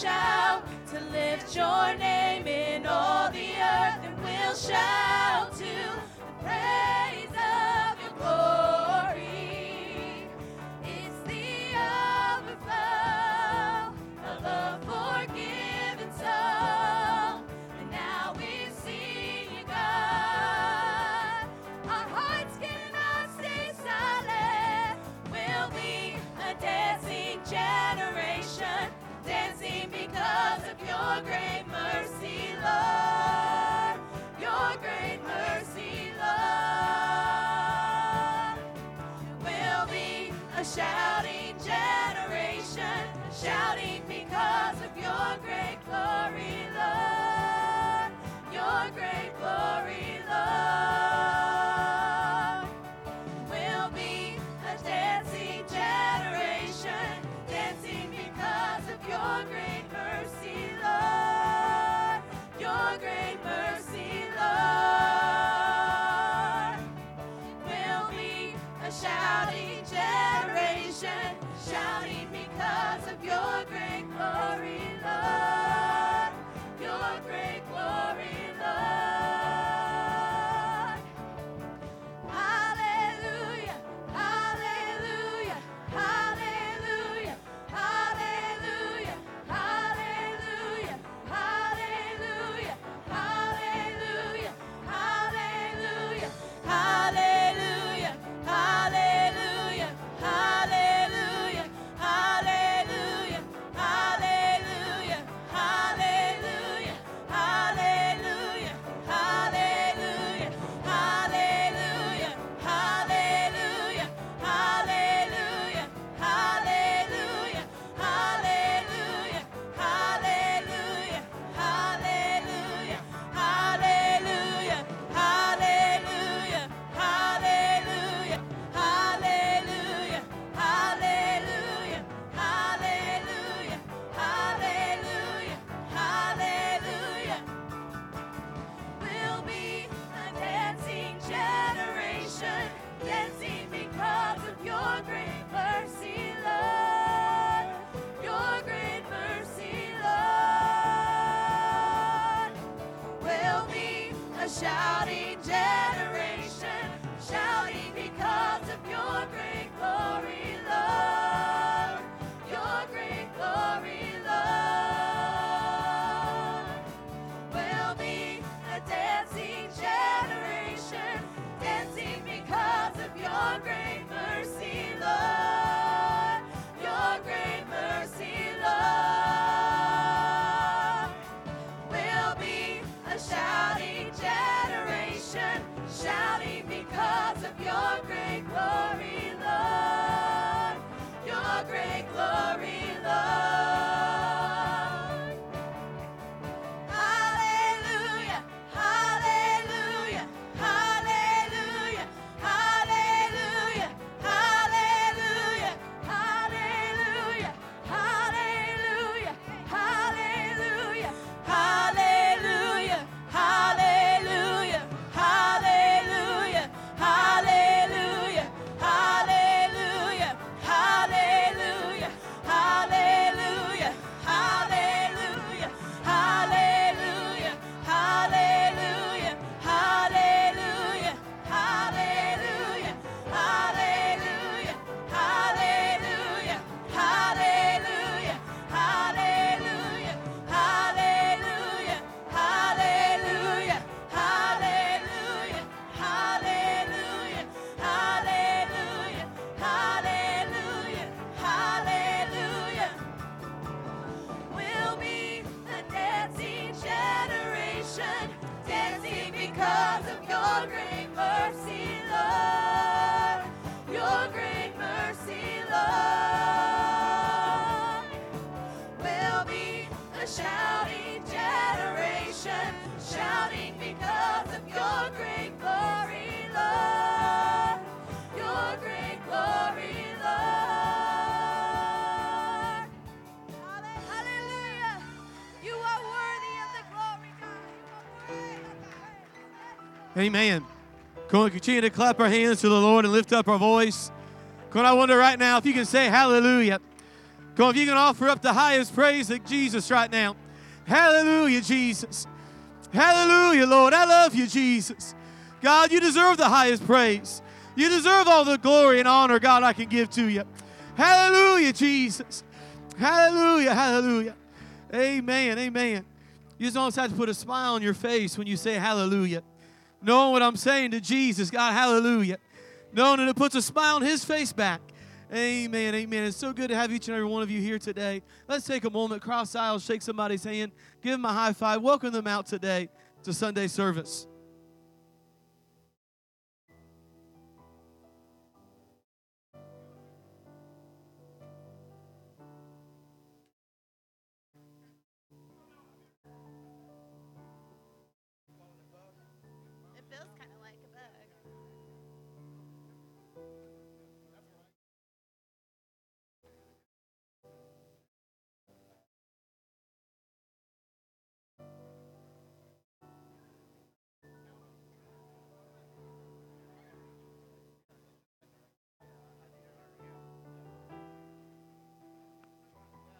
shout to lift your name in all the earth, and we'll shout. so great. Amen. Come on, continue to clap our hands to the Lord and lift up our voice. Come I wonder right now if you can say hallelujah. Come on, if you can offer up the highest praise to Jesus right now. Hallelujah, Jesus. Hallelujah, Lord. I love you, Jesus. God, you deserve the highest praise. You deserve all the glory and honor, God, I can give to you. Hallelujah, Jesus. Hallelujah, hallelujah. Amen, amen. You just almost have to put a smile on your face when you say hallelujah. Knowing what I'm saying to Jesus, God, hallelujah. Knowing that it puts a smile on his face back. Amen, amen. It's so good to have each and every one of you here today. Let's take a moment, cross aisles, shake somebody's hand, give them a high five, welcome them out today to Sunday service.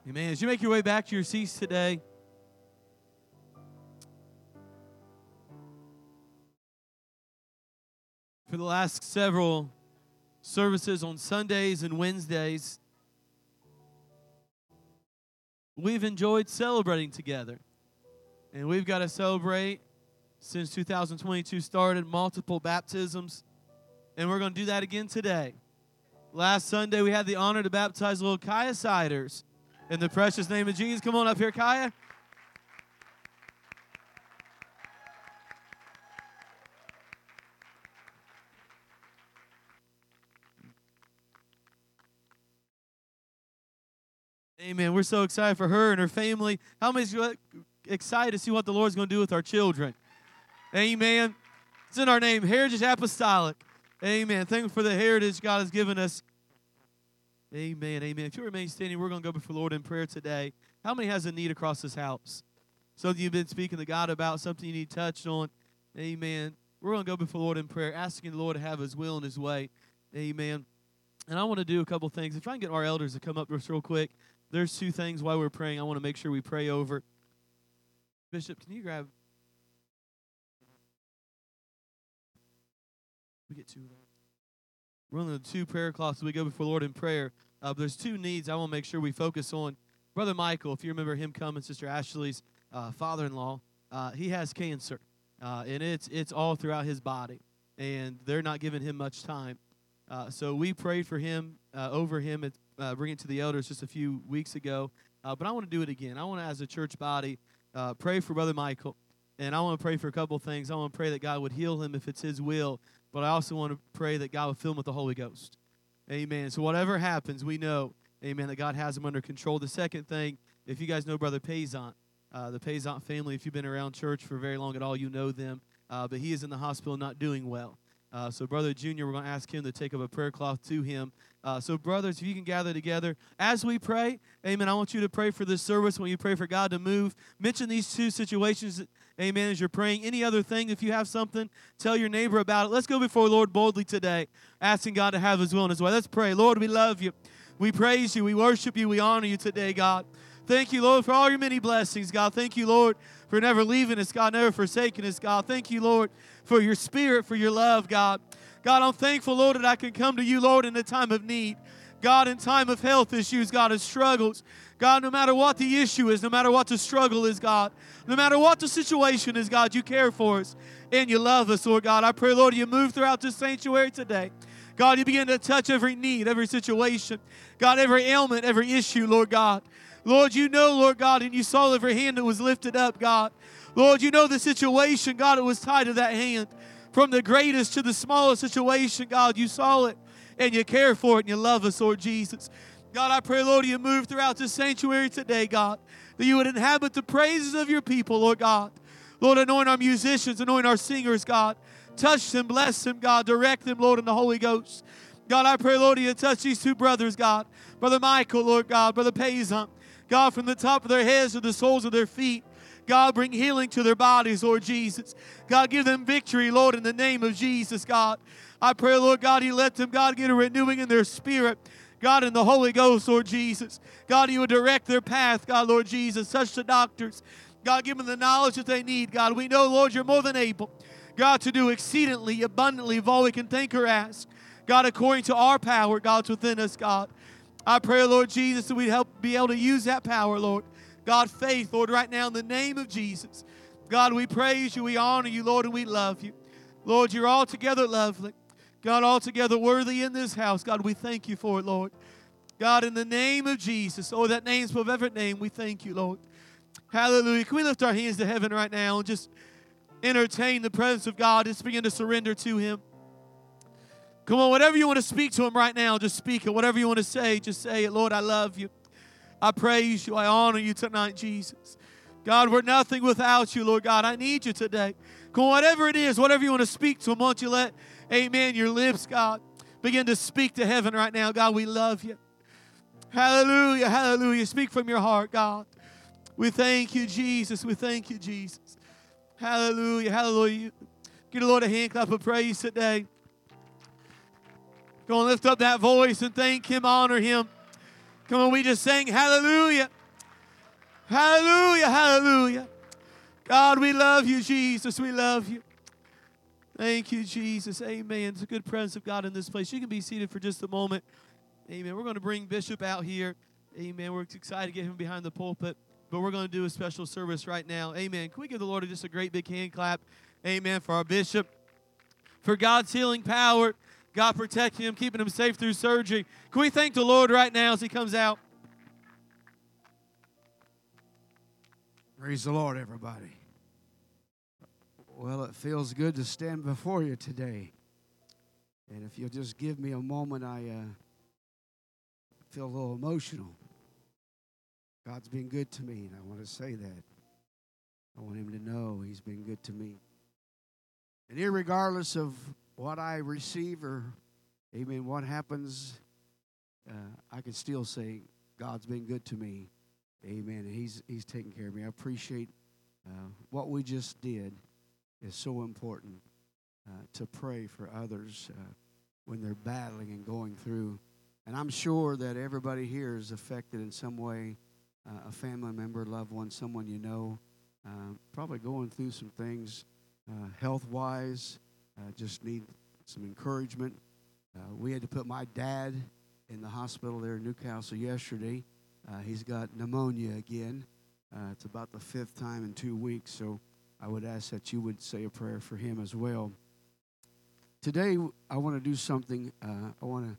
Amen. As you make your way back to your seats today, for the last several services on Sundays and Wednesdays, we've enjoyed celebrating together. And we've got to celebrate since 2022 started, multiple baptisms. And we're going to do that again today. Last Sunday, we had the honor to baptize little Kaya Siders in the precious name of Jesus. Come on up here, Kaya. Amen. We're so excited for her and her family. How many excited to see what the Lord's going to do with our children? Amen. It's in our name, Heritage Apostolic. Amen. Thank you for the heritage God has given us. Amen. Amen. If you remain standing, we're going to go before the Lord in prayer today. How many has a need across this house? Something you've been speaking to God about, something you need touched on. Amen. We're going to go before the Lord in prayer, asking the Lord to have His will and His way. Amen. And I want to do a couple things. If I can get our elders to come up just real quick, there's two things while we're praying I want to make sure we pray over. Bishop, can you grab? We get two of those. We're on the two prayer cloths. We go before Lord in prayer. Uh, there's two needs I want to make sure we focus on. Brother Michael, if you remember him coming, Sister Ashley's uh, father-in-law, uh, he has cancer, uh, and it's it's all throughout his body, and they're not giving him much time. Uh, so we prayed for him, uh, over him, uh, bring it to the elders just a few weeks ago. But I want to do it again. I want to, as a church body, pray for Brother Michael, and I want to pray for a couple things. I want to pray that God would heal him if it's His will, but I also want to pray that God would fill him with the Holy Ghost. Amen. So whatever happens, we know, Amen, that God has him under control. The second thing, if you guys know Brother Payzant, uh, the Payzant family, if you've been around church for very long at all, you know them. Uh, but he is in the hospital, not doing well. Uh, so, Brother Junior, we're going to ask him to take up a prayer cloth to him. Uh, so, brothers, if you can gather together as we pray, amen. I want you to pray for this service when you pray for God to move. Mention these two situations, amen, as you're praying. Any other thing, if you have something, tell your neighbor about it. Let's go before the Lord boldly today, asking God to have his will in his way. Let's pray. Lord, we love you. We praise you. We worship you. We honor you today, God. Thank you, Lord, for all your many blessings, God. Thank you, Lord, for never leaving us, God, never forsaking us, God. Thank you, Lord, for your spirit, for your love, God. God, I'm thankful, Lord, that I can come to you, Lord, in a time of need. God, in time of health issues, God, of struggles. God, no matter what the issue is, no matter what the struggle is, God, no matter what the situation is, God, you care for us and you love us, Lord God. I pray, Lord, you move throughout this sanctuary today. God, you begin to touch every need, every situation. God, every ailment, every issue, Lord God. Lord, you know, Lord God, and you saw every hand that was lifted up, God. Lord, you know the situation, God, it was tied to that hand. From the greatest to the smallest situation, God, you saw it and you care for it and you love us, Lord Jesus. God, I pray, Lord, you move throughout this sanctuary today, God, that you would inhabit the praises of your people, Lord God. Lord, anoint our musicians, anoint our singers, God. Touch them, bless them, God. Direct them, Lord, in the Holy Ghost. God, I pray, Lord, you touch these two brothers, God. Brother Michael, Lord God, Brother Payson. God, from the top of their heads to the soles of their feet. God, bring healing to their bodies, Lord Jesus. God, give them victory, Lord, in the name of Jesus, God. I pray, Lord God, He let them, God, get a renewing in their spirit. God, in the Holy Ghost, Lord Jesus. God, you would direct their path, God, Lord Jesus. Touch the doctors. God, give them the knowledge that they need, God. We know, Lord, you're more than able, God, to do exceedingly abundantly of all we can think or ask. God, according to our power, God's within us, God. I pray, Lord Jesus, that we'd help be able to use that power, Lord. God, faith, Lord, right now in the name of Jesus. God, we praise you, we honor you, Lord, and we love you. Lord, you're altogether lovely. God, altogether worthy in this house. God, we thank you for it, Lord. God, in the name of Jesus, oh, that name's above every name, we thank you, Lord. Hallelujah. Can we lift our hands to heaven right now and just entertain the presence of God? Just begin to surrender to Him. Come on, whatever you want to speak to Him right now, just speak it. Whatever you want to say, just say it. Lord, I love you. I praise you. I honor you tonight, Jesus. God, we're nothing without you, Lord God. I need you today. Come on, whatever it is, whatever you want to speak to Him, won't you let Amen. Your lips, God. Begin to speak to heaven right now. God, we love you. Hallelujah. Hallelujah. Speak from your heart, God. We thank you, Jesus. We thank you, Jesus. Hallelujah. Hallelujah. Give the Lord a hand clap of praise today. Go and lift up that voice and thank Him, honor Him. Come on, we just sang hallelujah. Hallelujah. Hallelujah. God, we love you, Jesus. We love you. Thank you, Jesus. Amen. It's a good presence of God in this place. You can be seated for just a moment. Amen. We're going to bring Bishop out here. Amen. We're excited to get him behind the pulpit, but we're going to do a special service right now. Amen. Can we give the Lord just a great big hand clap? Amen. For our bishop, for God's healing power, God protecting him, keeping him safe through surgery. Can we thank the Lord right now as he comes out? Praise the Lord, everybody. Well, it feels good to stand before you today. And if you'll just give me a moment, I uh, feel a little emotional. God's been good to me, and I want to say that. I want him to know he's been good to me. And regardless of what I receive or, amen, what happens, uh, I can still say God's been good to me. Amen. He's, he's taking care of me. I appreciate uh, what we just did is so important uh, to pray for others uh, when they're battling and going through. And I'm sure that everybody here is affected in some way uh, a family member, loved one, someone you know, uh, probably going through some things uh, health wise, uh, just need some encouragement. we had to put my dad in the hospital there in Newcastle yesterday. he's got pneumonia again. it's about the fifth time in two weeks. So I would ask that you would say a prayer for him as well. Today, I want to do something. Uh, I want to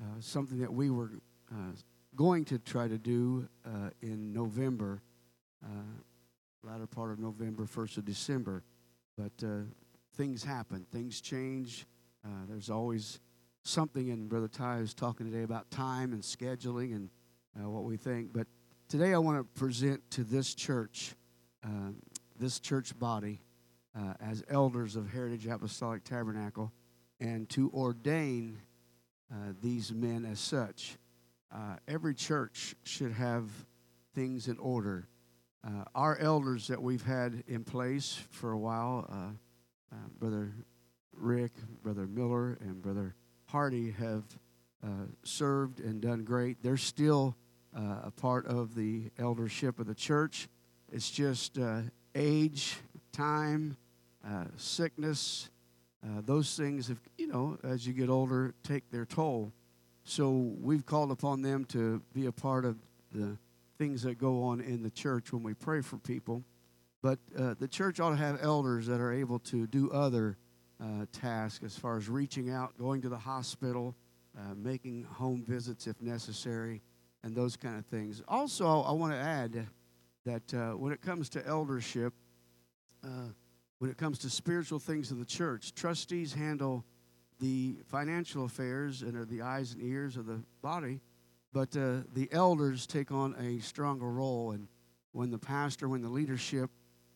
uh, something that we were uh, going to try to do uh, in November, uh, latter part of November, first of December, but uh, things happen, things change. there's always something, and Brother Ty is talking today about time and scheduling and what we think. But today, I want to present to this church this church body uh, as elders of Heritage Apostolic Tabernacle and to ordain uh, these men as such. Uh, every church should have things in order. Uh, our elders that we've had in place for a while, uh, uh, Brother Rick, Brother Miller, and Brother Hardy, have served and done great. They're still a part of the eldership of the church. It's just age, time, uh, sickness, uh, those things, have, you know, as you get older, take their toll. So we've called upon them to be a part of the things that go on in the church when we pray for people. But uh, the church ought to have elders that are able to do other uh, tasks as far as reaching out, going to the hospital, uh, making home visits if necessary, and those kind of things. Also, I want to add that uh, when it comes to eldership, uh, when it comes to spiritual things of the church, trustees handle the financial affairs and are the eyes and ears of the body, but uh, the elders take on a stronger role. And when the pastor, when the leadership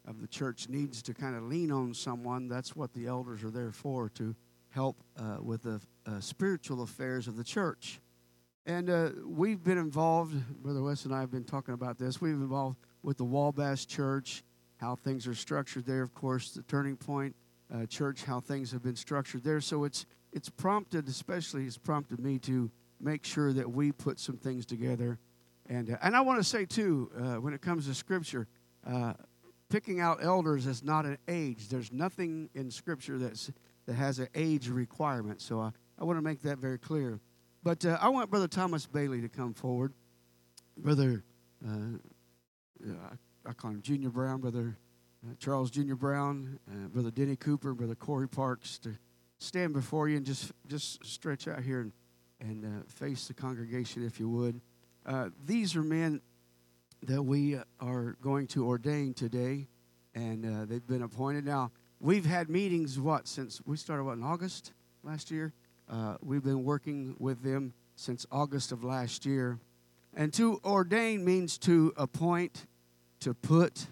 of the church needs to kind of lean on someone, that's what the elders are there for to help uh, with the uh, spiritual affairs of the church. And uh, we've been involved, Brother West and I have been talking about this. We've involved with the Wabash Church how things are structured there. Of course, the Turning Point uh, Church, how things have been structured there. So it's it's prompted, especially, it's prompted me to make sure that we put some things together. And uh, and I want to say too, uh, when it comes to Scripture, uh, picking out elders is not an age. There's nothing in Scripture that's that has an age requirement. So I, I want to make that very clear. But uh, I want Brother Thomas Bailey to come forward. Brother, uh, I, I call him Junior Brown, Brother uh, Charles Junior Brown, uh, Brother Denny Cooper, Brother Corey Parks to stand before you and just just stretch out here and, and uh, face the congregation if you would. These are men that we are going to ordain today, and uh, they've been appointed. Now, we've had meetings, what, since we started, what, in August last year? Uh, we've been working with them since August of last year. And to ordain means to appoint, to put,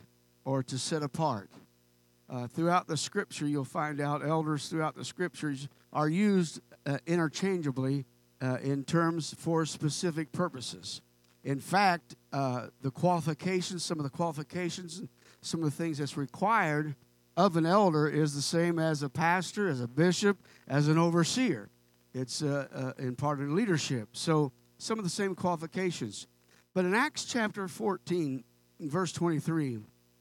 or to set apart. Uh, throughout the scripture, you'll find out elders throughout the scriptures are used uh, interchangeably uh, in terms for specific purposes. In fact, uh, the qualifications, some of the qualifications, some of the things that's required of an elder is the same as a pastor, as a bishop, as an overseer. It's uh, uh, in part of leadership. So, some of the same qualifications. But in Acts chapter 14, verse 23,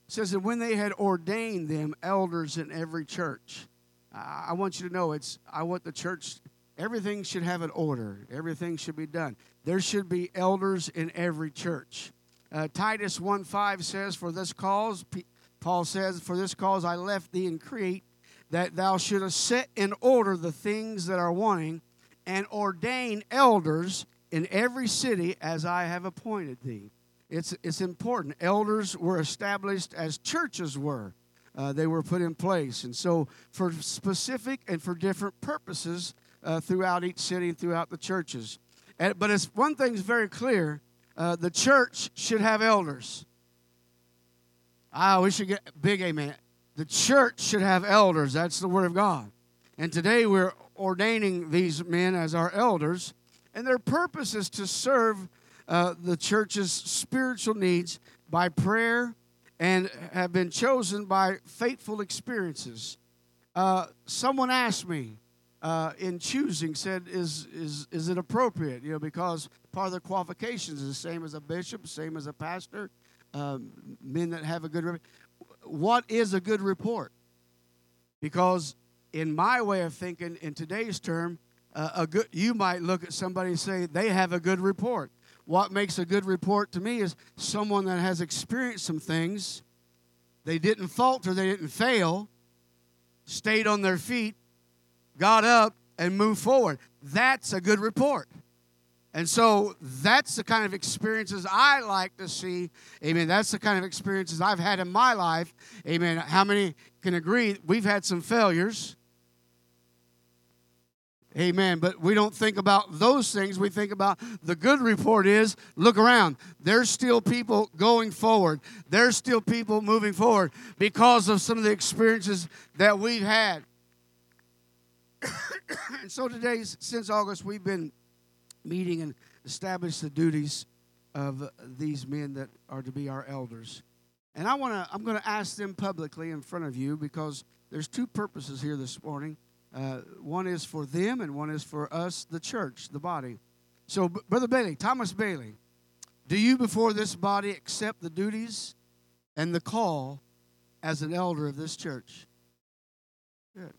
says that when they had ordained them elders in every church, I want you to know it's, I want the church, everything should have an order, everything should be done. There should be elders in every church. Uh, Titus 1 5 says, For this cause, Paul says, For this cause I left thee in Crete that thou shouldest set in order the things that are wanting and ordain elders in every city as I have appointed thee. It's, it's important. Elders were established as churches were. Uh, they were put in place. And so, for specific and for different purposes uh, throughout each city and throughout the churches. And, but it's, one thing's very clear uh, the church should have elders. Ah, we should get big amen. The church should have elders. That's the word of God. And today we're ordaining these men as our elders, and their purpose is to serve uh, the church's spiritual needs by prayer and have been chosen by faithful experiences. Uh, someone asked me uh, in choosing, said, is, is, is it appropriate? You know, because part of the qualifications is the same as a bishop, same as a pastor, um, men that have a good report. what is a good report? Because in my way of thinking, in today's term, a good you might look at somebody and say they have a good report. What makes a good report to me is someone that has experienced some things. They didn't falter, they didn't fail, stayed on their feet, got up, and moved forward. That's a good report. And so that's the kind of experiences I like to see. Amen. That's the kind of experiences I've had in my life. Amen. How many can agree we've had some failures? Amen. But we don't think about those things. We think about the good report is look around. There's still people going forward. There's still people moving forward because of some of the experiences that we've had. and so today, since August, we've been meeting and establish the duties of these men that are to be our elders. And I want to I'm going to ask them publicly in front of you because there's two purposes here this morning. Uh, one is for them and one is for us, the church, the body. So, Brother Bailey, Thomas Bailey, do you before this body accept the duties and the call as an elder of this church? Good.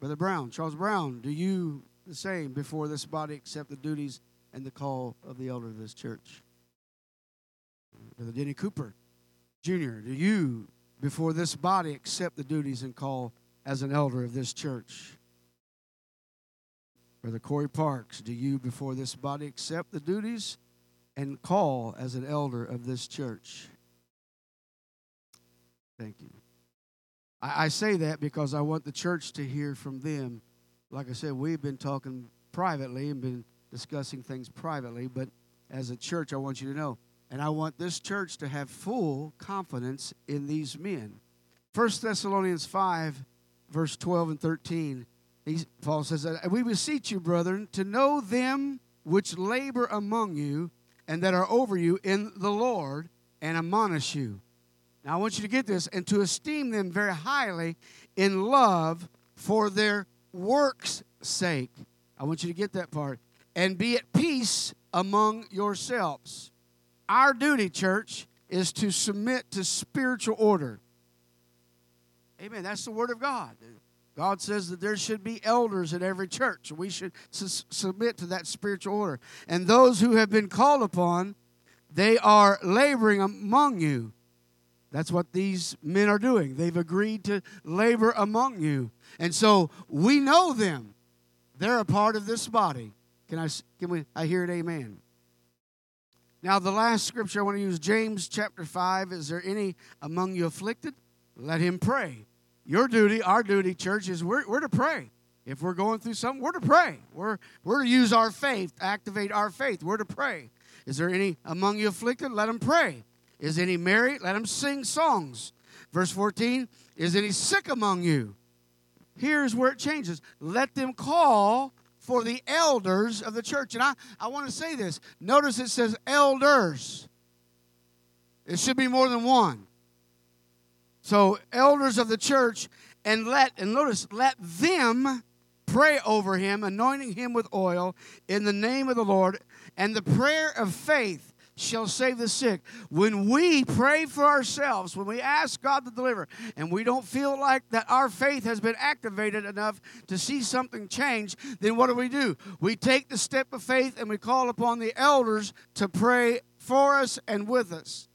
Brother Brown, Charles Brown, do you the same before this body accept the duties and the call of the elder of this church. Brother Denny Cooper, Jr., do you, before this body, accept the duties and call as an elder of this church? Brother Corey Parks, do you, before this body, accept the duties and call as an elder of this church? Thank you. I, I say that because I want the church to hear from them like I said, we've been talking privately and been discussing things privately, but as a church, I want you to know, and I want this church to have full confidence in these men. 1 Thessalonians 5, verse 12 and 13, Paul says, We beseech you, brethren, to know them which labor among you and that are over you in the Lord and admonish you. Now I want you to get this and to esteem them very highly in love for their works' sake. I want you to get that part. And be at peace among yourselves. Our duty, church, is to submit to spiritual order. Amen. That's the word of God. God says that there should be elders in every church. We should su- submit to that spiritual order. And those who have been called upon, they are laboring among you. That's what these men are doing. They've agreed to labor among you. And so we know them. They're a part of this body. Can I can we I hear it amen. Now the last scripture I want to use James chapter 5 is there any among you afflicted? Let him pray. Your duty, our duty, church, is we're, we're to pray. If we're going through something, we're to pray. We're, we're to use our faith, activate our faith. We're to pray. Is there any among you afflicted? Let him pray. Is any merry? Let him sing songs. Verse 14 Is any sick among you? Here's where it changes. Let them call for the elders of the church. And I, I want to say this. Notice it says elders, it should be more than one. So, elders of the church, and let, and notice, let them pray over him, anointing him with oil in the name of the Lord, and the prayer of faith shall save the sick. When we pray for ourselves, when we ask God to deliver, and we don't feel like that our faith has been activated enough to see something change, then what do we do? We take the step of faith and we call upon the elders to pray for us and with us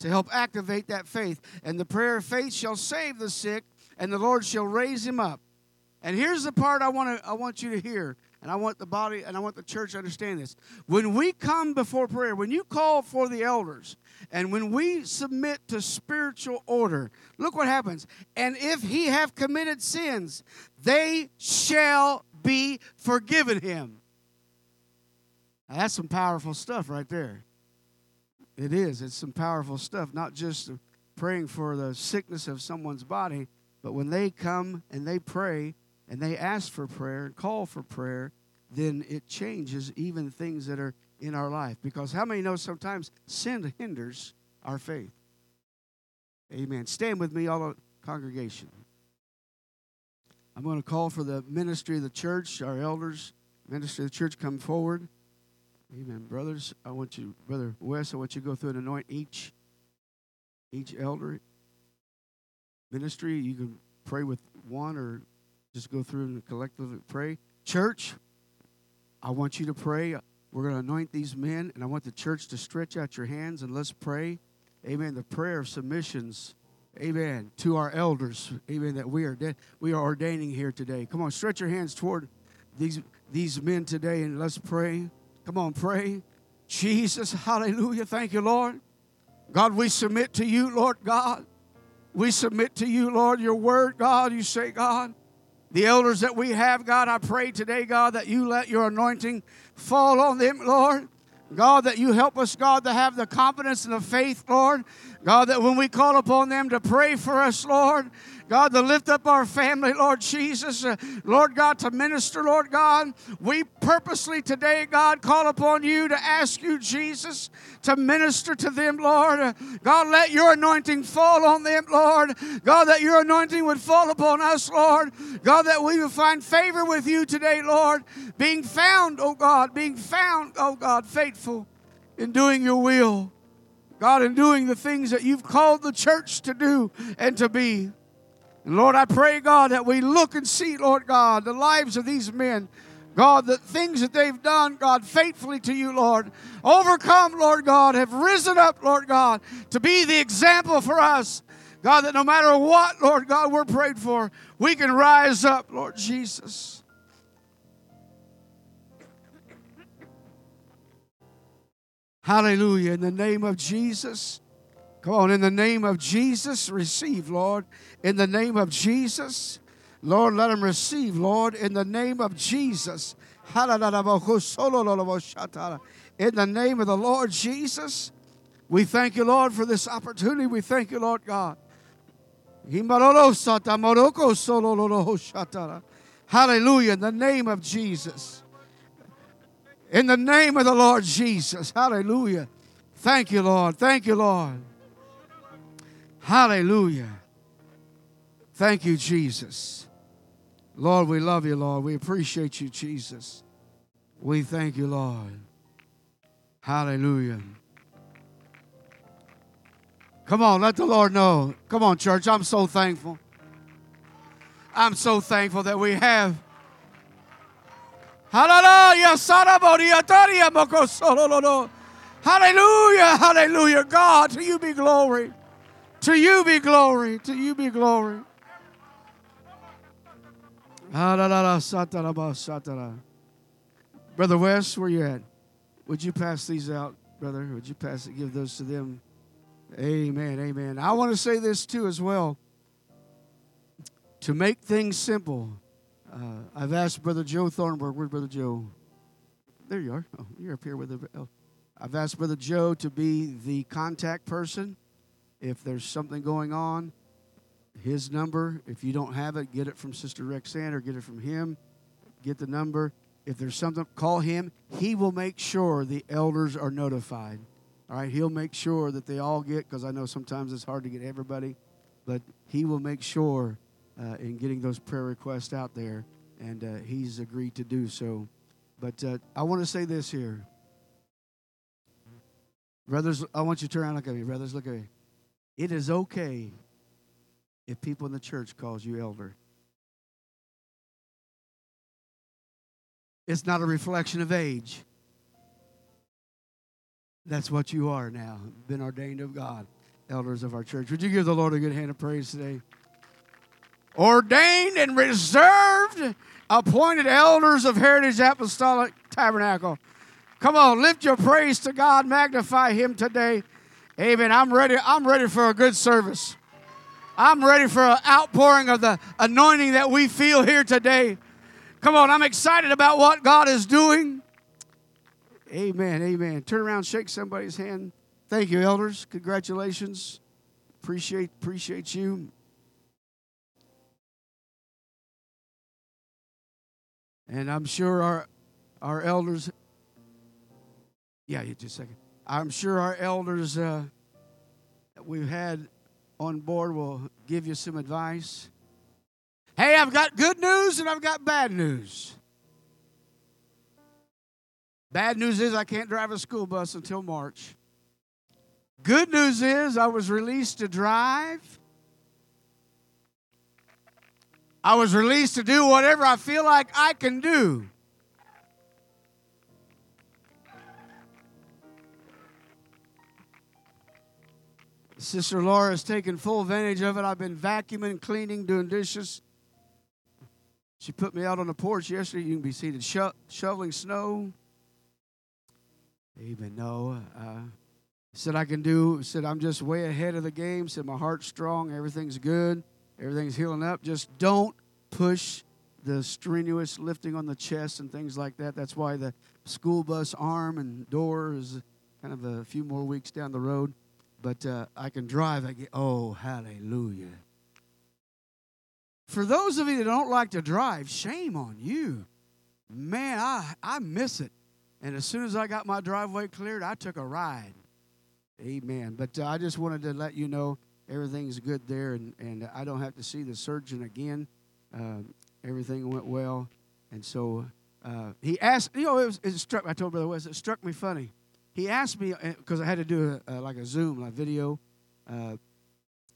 to help activate that faith. And the prayer of faith shall save the sick, and the Lord shall raise him up. And here's the part I want to I want you to hear, and I want the body and I want the church to understand this. When we come before prayer, when you call for the elders, and when we submit to spiritual order, look what happens. And if he have committed sins, they shall be forgiven him. Now, that's some powerful stuff right there. It is. It's some powerful stuff, not just praying for the sickness of someone's body, but when they come and they pray and they ask for prayer and call for prayer, then it changes even things that are in our life. Because how many know sometimes sin hinders our faith? Amen. Stand with me, all the congregation. I'm going to call for the ministry of the church, our elders, ministry of the church, come forward. Amen. Brothers, I want you, Brother Wes, I want you to go through and anoint each each elder ministry. You can pray with one or just go through and collectively pray. Church, I want you to pray. We're going to anoint these men, and I want the church to stretch out your hands and let's pray. Amen. The prayer of submissions. Amen. To our elders. Amen. That we are de- we are ordaining here today. Come on, stretch your hands toward these these men today and let's pray. Come on, pray. Jesus, hallelujah. Thank you, Lord. God, we submit to you, Lord God. We submit to you, Lord, your word, God. You say, God, the elders that we have, God, I pray today, God, that you let your anointing fall on them, Lord. God, that you help us, God, to have the confidence and the faith, Lord. God, that when we call upon them to pray for us, Lord, God, to lift up our family, Lord Jesus, uh, Lord God, to minister, Lord God, we purposely today, God, call upon you to ask you, Jesus, to minister to them, Lord. Uh, God, let your anointing fall on them, Lord. God, that your anointing would fall upon us, Lord. God, that we would find favor with you today, Lord. Being found, oh God, being found, oh God, faithful in doing your will. God, in doing the things that you've called the church to do and to be. Lord, I pray, God, that we look and see, Lord God, the lives of these men. God, the things that they've done, God, faithfully to you, Lord. Overcome, Lord God, have risen up, Lord God, to be the example for us. God, that no matter what, Lord God, we're prayed for, we can rise up, Lord Jesus. Hallelujah. In the name of Jesus. Come on, in the name of Jesus, receive, Lord. In the name of Jesus. Lord, let them receive, Lord, in the name of Jesus. In the name of the Lord Jesus, we thank you, Lord, for this opportunity. We thank you, Lord God. Hallelujah, in the name of Jesus. In the name of the Lord Jesus. Hallelujah. Thank you, Lord. Thank you, Lord. Hallelujah. Thank you, Jesus. Lord, we love you, Lord. We appreciate you, Jesus. We thank you, Lord. Hallelujah. Come on, let the Lord know. Come on, church. I'm so thankful. I'm so thankful that we have. Hallelujah. Hallelujah. Hallelujah. God, to you be glory. To you be glory. To you be glory. Brother West, where you at? Would you pass these out, brother? Would you pass it? Give those to them. Amen. Amen. I want to say this too as well. To make things simple, uh, I've asked Brother Joe Thornburg. Where's Brother Joe? There you are. Oh, you're up here with the. Oh. I've asked Brother Joe to be the contact person if there's something going on. His number, if you don't have it, get it from Sister Rexanne or get it from him. Get the number. If there's something, call him. He will make sure the elders are notified. All right, he'll make sure that they all get, because I know sometimes it's hard to get everybody, but he will make sure uh, in getting those prayer requests out there, and uh, he's agreed to do so. But uh, I want to say this here. Brothers, I want you to turn around look at me. Brothers, look at me. It is okay if people in the church calls you elder. It's not a reflection of age. That's what you are now, been ordained of God, elders of our church. Would you give the Lord a good hand of praise today? Ordained and reserved, appointed elders of Heritage Apostolic Tabernacle. Come on, lift your praise to God, magnify Him today. Amen. I'm ready. I'm ready for a good service. I'm ready for an outpouring of the anointing that we feel here today. Come on, I'm excited about what God is doing. Amen. Amen. Turn around, shake somebody's hand. Thank you, elders. Congratulations. Appreciate appreciate you. And I'm sure our our elders. Yeah, you just a second. I'm sure our elders uh, we've had on board will give you some advice. Hey, I've got good news and I've got bad news. Bad news is I can't drive a school bus until March. Good news is I was released to drive. I was released to do whatever I feel like I can do. Sister Laura taken full advantage of it. I've been vacuuming, cleaning, doing dishes. She put me out on the porch yesterday. You can be seated sho- shoveling snow. Even No. Uh, said I can do. Said I'm just way ahead of the game. Said my heart's strong. Everything's good. Everything's healing up. Just don't push the strenuous lifting on the chest and things like that. That's why the school bus arm and door is kind of a few more weeks down the road but uh, I can drive. I get, oh, hallelujah. For those of you that don't like to drive, shame on you. Man, I, I miss it. And as soon as I got my driveway cleared, I took a ride. Amen. But uh, I just wanted to let you know everything's good there, and, and I don't have to see the surgeon again. Uh, everything went well. And so uh, he asked, you know, it, was, it struck, I told Brother West, it struck me funny he asked me because uh, I had to do a, like a Zoom, like video, uh,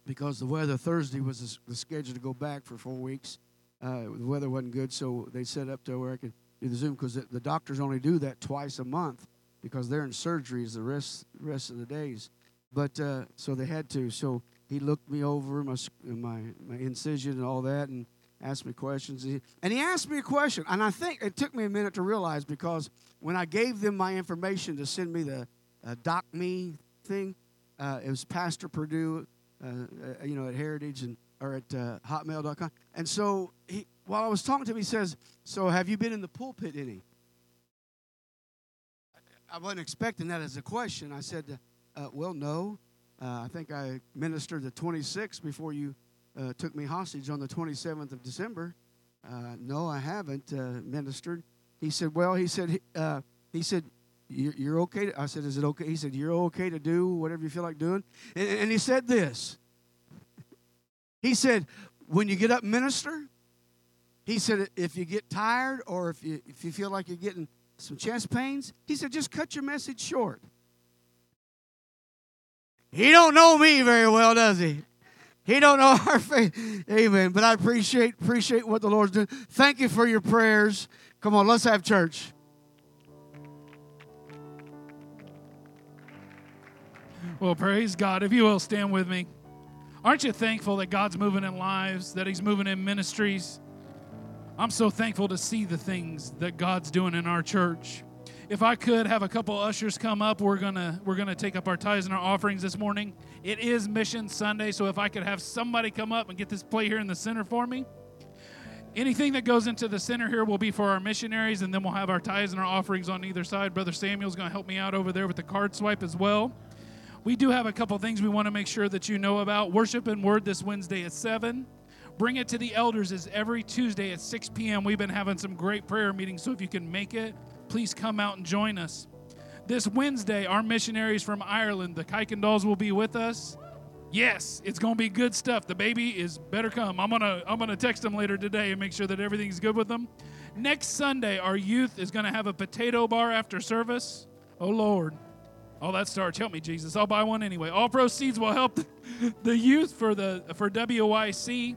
because the weather Thursday was the schedule to go back for four weeks. Uh, the weather wasn't good, so they set up to where I could do the Zoom because the, the, doctors only do that twice a month because they're in surgeries the rest rest of the days. But uh, so they had to. So he looked me over my my my incision and all that, and asked me questions. And he asked me a question, and I think it took me a minute to realize because when I gave them my information to send me the uh, doc me thing, uh, it was Pastor Purdue, uh, uh you know, at Heritage and or at uh, Hotmail.com. And so he, while I was talking to him, he says, "So have you been in the pulpit any?" I wasn't expecting that as a question. I said, uh, "Well, no. I think I ministered the 26th before you." Uh, took me hostage on the 27th of December. Uh, no, I haven't uh, ministered. He said, well, he said, uh, he said, you're, you're okay. To, I said, is it okay? He said, you're okay to do whatever you feel like doing. And, and he said this. He said, when you get up, minister. He said, if you get tired or if you, if you feel like you're getting some chest pains, he said, just cut your message short. He don't know me very well, does he? He don't know our faith. Amen. But I appreciate appreciate what the Lord's doing. Thank you for your prayers. Come on, let's have church. Well, praise God. If you will, stand with me. Aren't you thankful that God's moving in lives, that He's moving in ministries? I'm so thankful to see the things that God's doing in our church. If I could have a couple ushers come up, we're gonna we're gonna take up our tithes and our offerings this morning. It is Mission Sunday, so if I could have somebody come up and get this plate here in the center for me. Anything that goes into the center here will be for our missionaries, and then we'll have our tithes and our offerings on either side. Brother Samuel's to help me out over there with the card swipe as well. We do have a couple things we want to make sure that you know about. Worship and Word this Wednesday at 7. Bring it to the elders is every Tuesday at 6 p.m. We've been having some great prayer meetings, so if you can make it, please come out and join us. This Wednesday, our missionaries from Ireland, the Kuykendalls, will be with us. Yes, it's gonna be good stuff. The baby is better come. I'm gonna I'm gonna text them later today and make sure that everything's good with them. Next Sunday, our youth is gonna have a potato bar after service. Oh Lord. All that starch, Help me, Jesus. I'll buy one anyway. All proceeds will help the youth for the for WYC.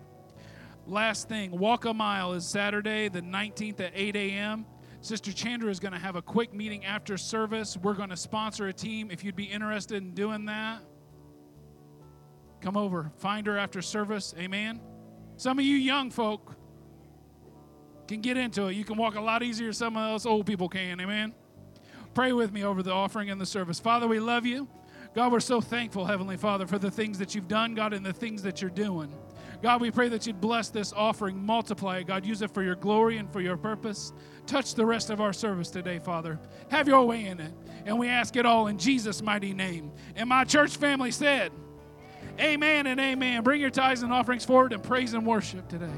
Last thing, walk a mile is Saturday, the 19th at 8 a.m. Sister Chandra is going to have a quick meeting after service. We're going to sponsor a team. If you'd be interested in doing that, come over. Find her after service. Amen. Some of you young folk can get into it. You can walk a lot easier some of us old people can. Amen. Pray with me over the offering and the service. Father, we love you. God, we're so thankful, Heavenly Father, for the things that you've done, God, and the things that you're doing. God, we pray that you'd bless this offering, multiply it. God, use it for your glory and for your purpose. Touch the rest of our service today, Father. Have your way in it. And we ask it all in Jesus' mighty name. And my church family said, Amen and amen. Bring your tithes and offerings forward and praise and worship today.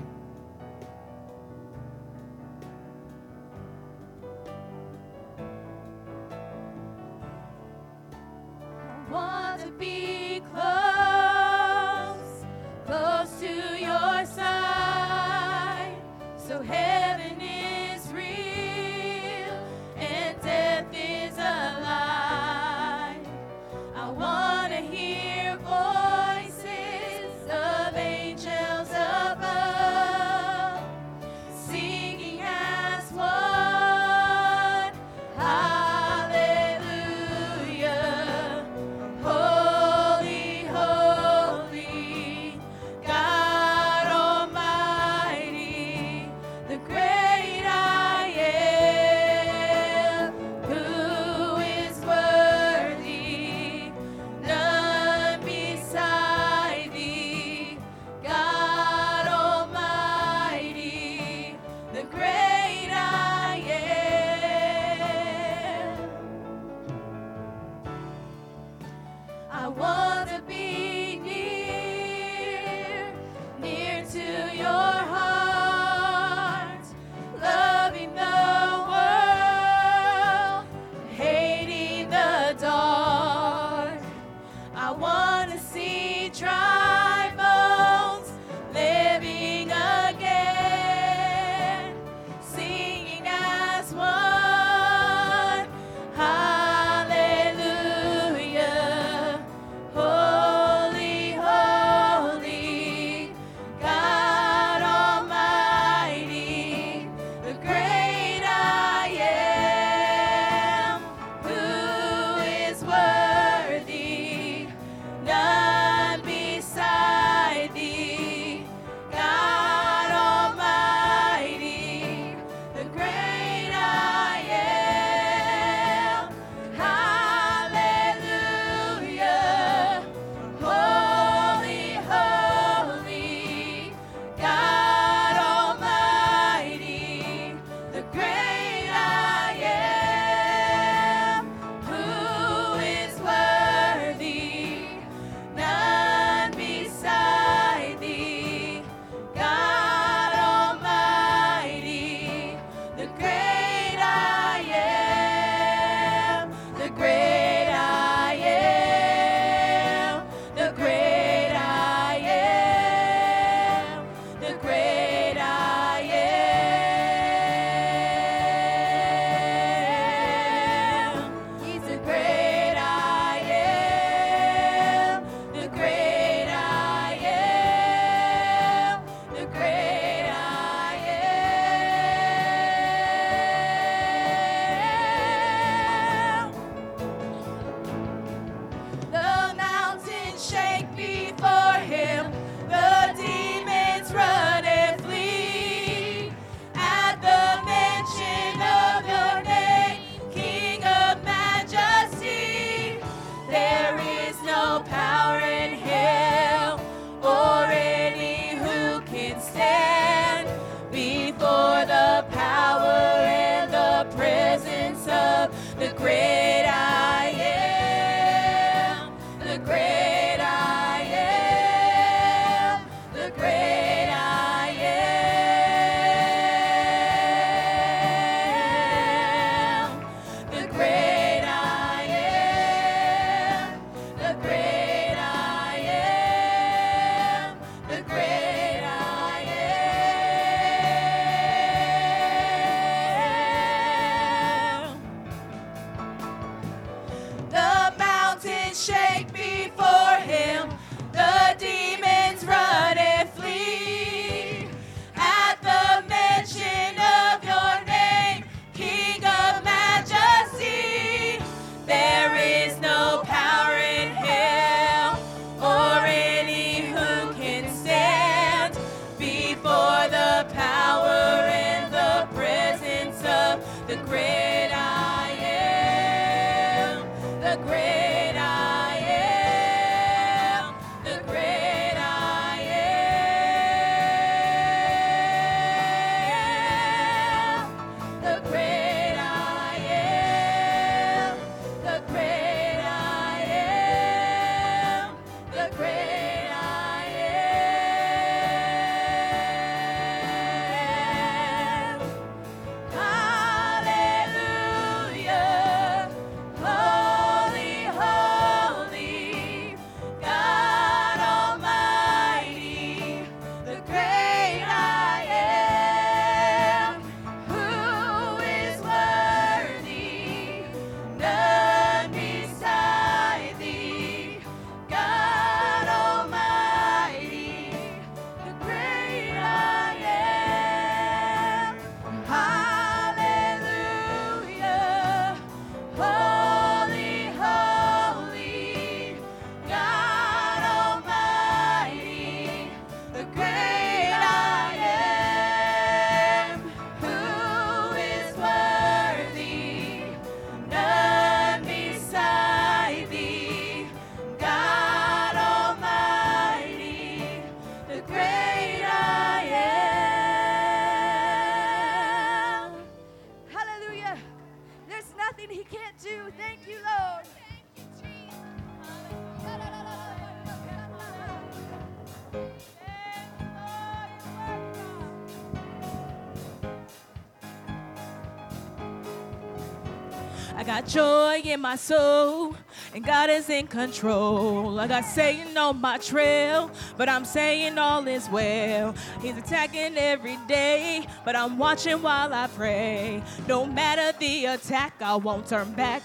Got joy in my soul, and God is in control. I got Satan on my trail, but I'm saying all is well. He's attacking every day, but I'm watching while I pray. No matter the attack, I won't turn back.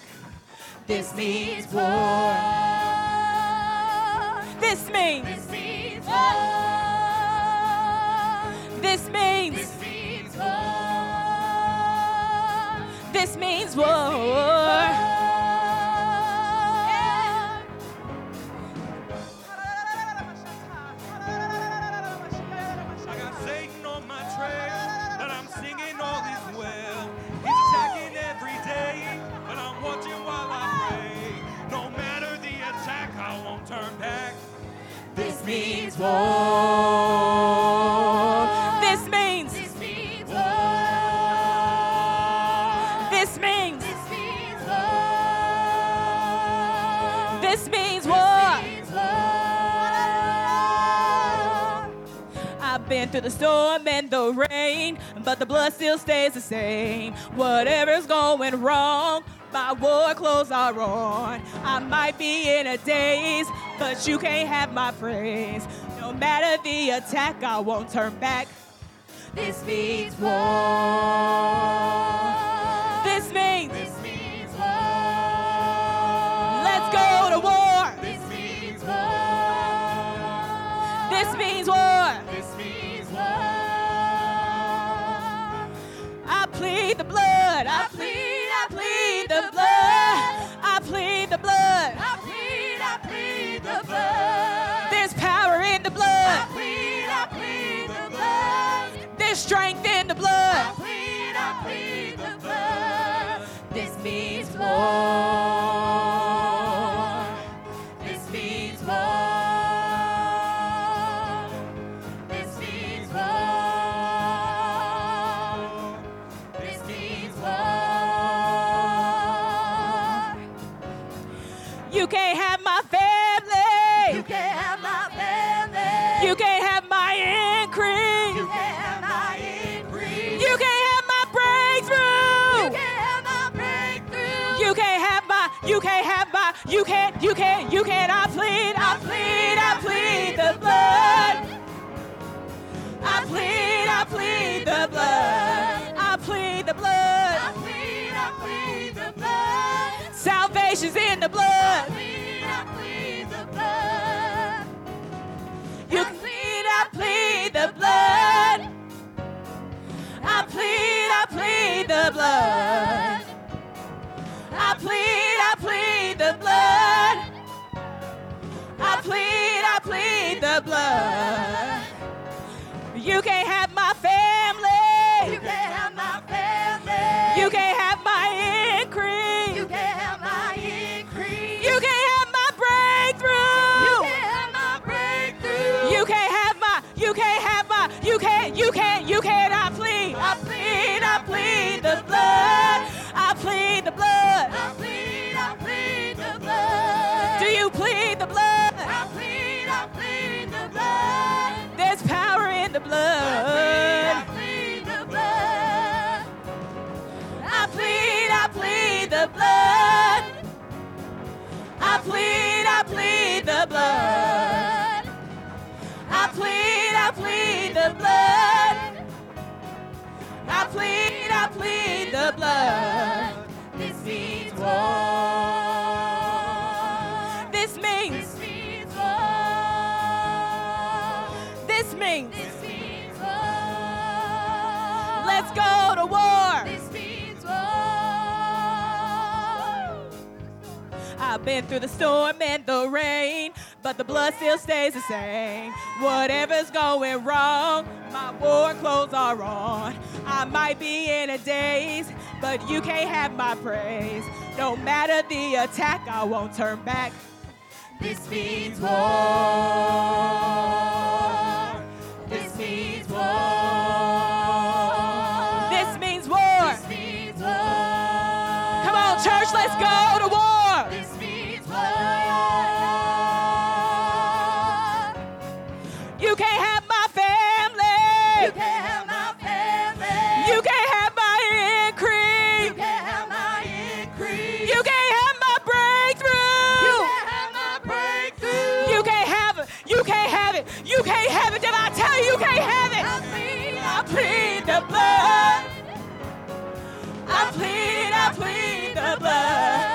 This means war. This means. This means war. This means. This means war. This means war. But the blood still stays the same. Whatever's going wrong, my war clothes are on. I might be in a daze, but you can't have my praise. No matter the attack, I won't turn back. This means war. Strength in the blood. I plead. I plead the blood. This means war. This means war. This means war. This means war. You can't have my family. You can't have my family. You can't You can't. You can't. You can't. I plead. I plead. I plead the blood. I plead. I plead the blood. I plead the blood. I plead. I plead the blood. Salvation's in the blood. I plead. I plead the blood. You plead. I plead the blood. I plead. I plead the blood. I plead. I plead the blood. Plead the blood. You can't have my family. You can't have my family. You can't have my increase. You can't have my increase. You can't have my breakthrough. You can't have my breakthrough. You can't have my. You can't have my. You can't. You can't. You can't. I plead. I plead. I plead the blood. The blood. I plead the blood. I plead. I plead the blood. I plead. I plead the blood. I plead. I plead the blood. I plead. I plead the blood. This means war. Let's go to war. This means war. I've been through the storm and the rain, but the blood still stays the same. Whatever's going wrong, my war clothes are on. I might be in a daze, but you can't have my praise. No matter the attack, I won't turn back. This means war. This means war. I plead, I plead the blood.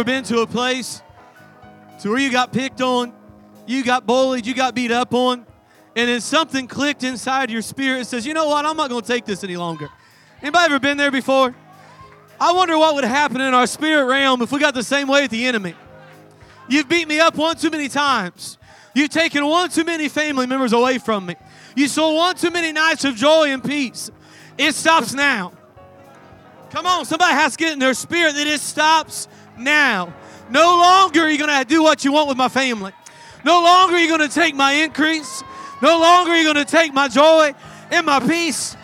Ever been to a place to where you got picked on, you got bullied, you got beat up on, and then something clicked inside your spirit says, you know what, I'm not going to take this any longer. Anybody ever been there before? I wonder what would happen in our spirit realm if we got the same way with the enemy. You've beat me up one too many times. You've taken one too many family members away from me. You stole one too many nights of joy and peace. It stops now. Come on, somebody has to get in their spirit that it stops now. No longer are you going to do what you want with my family. No longer are you going to take my increase. No longer are you going to take my joy and my peace.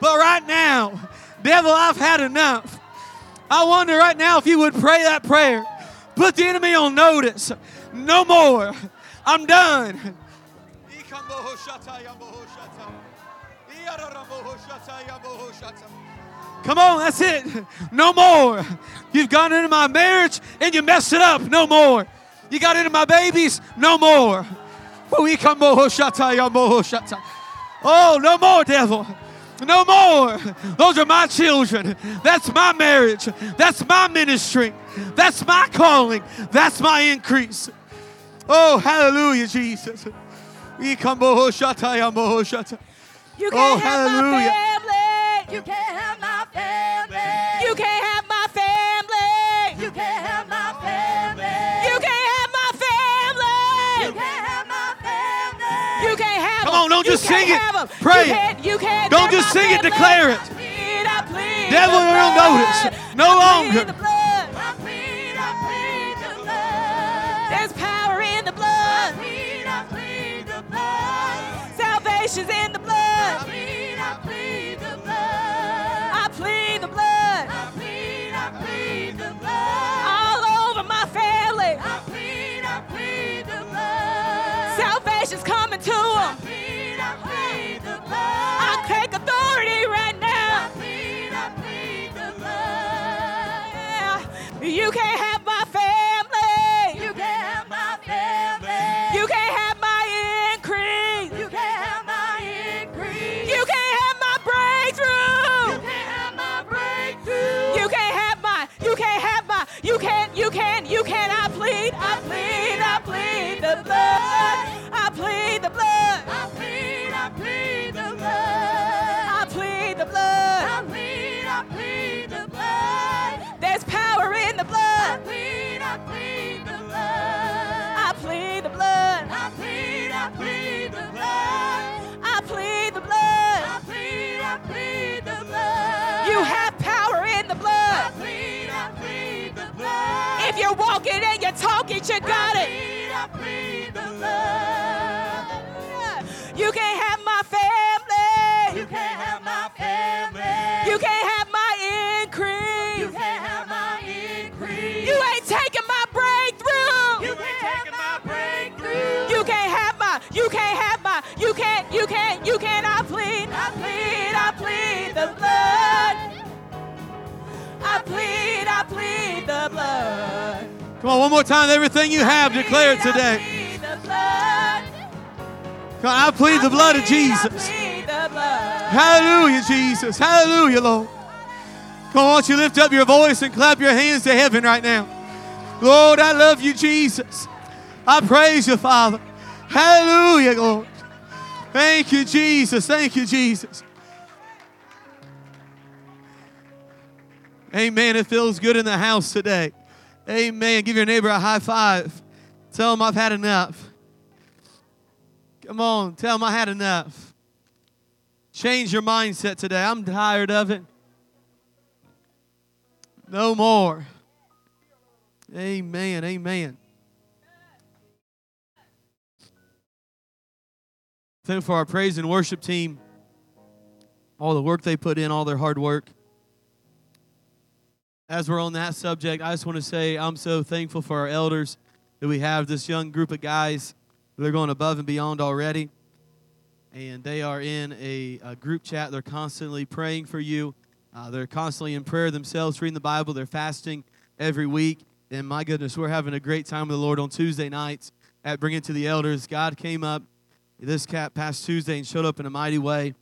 But right now, devil, I've had enough. I wonder right now if you would pray that prayer. Put the enemy on notice. No more. I'm done. Come on, that's it. No more. You've gone into my marriage and you messed it up. No more. You got into my babies. No more. Oh, no more, devil. No more. Those are my children. That's my marriage. That's my ministry. That's my calling. That's my increase. Oh, hallelujah, Jesus. You Oh, can't hallelujah. have my family. You can't have my family. You can't have my family. You can't have my family. You can't have my family. You can't have my family. You can't have Come on, don't just sing it. Pray You it. can't, you can't Don't just sing it, declare it. I plead, I plead Devil, on notice. No longer. the blood. I plead, I plead the blood. There's power in the blood. plead, I plead the blood. Salvation's in the I blood. plead, I plead the blood. I plead the blood. I plead, I plead the blood. All over my family. I plead, I plead the blood. Salvation's coming to I plead, I plead the blood. I take authority right now. I plead, I plead the blood. Yeah. You can't have plead the blood. I plead the blood. I plead, I plead the blood. You have power in the blood. I plead, I plead the blood. If you're walking and you're talking, you got it. I. Plead, I plead the blood. You can't have my family. You can't have my family. You can't have can't have my, you can't, you can't, you can't. I plead, I plead, I plead the blood. I plead, I plead the blood. Come on, one more time. Everything you have, declare it I today. blood. Come on, I plead the blood of Jesus. plead the blood. Hallelujah, Jesus. Hallelujah, Lord. Come on, why don't you lift up your voice and clap your hands to heaven right now? Lord, I love you, Jesus. I praise you, Father. Hallelujah, Lord. Thank you, Jesus. Thank you, Jesus. Amen. It feels good in the house today. Amen. Give your neighbor a high five. Tell him I've had enough. Come on, tell him I had enough. Change your mindset today. I'm tired of it. No more. Amen. Amen. For our praise and worship team. All the work they put in, all their hard work. As we're on that subject, I just want to say I'm so thankful for our elders that we have this young group of guys. They're going above and beyond already and they are in a, a group chat. They're constantly praying for you. Uh, they're constantly in prayer themselves, reading the Bible. They're fasting every week. And my goodness, we're having a great time with the Lord on Tuesday nights at Bring It to the Elders. God came up this cat past Tuesday and showed up in a mighty way.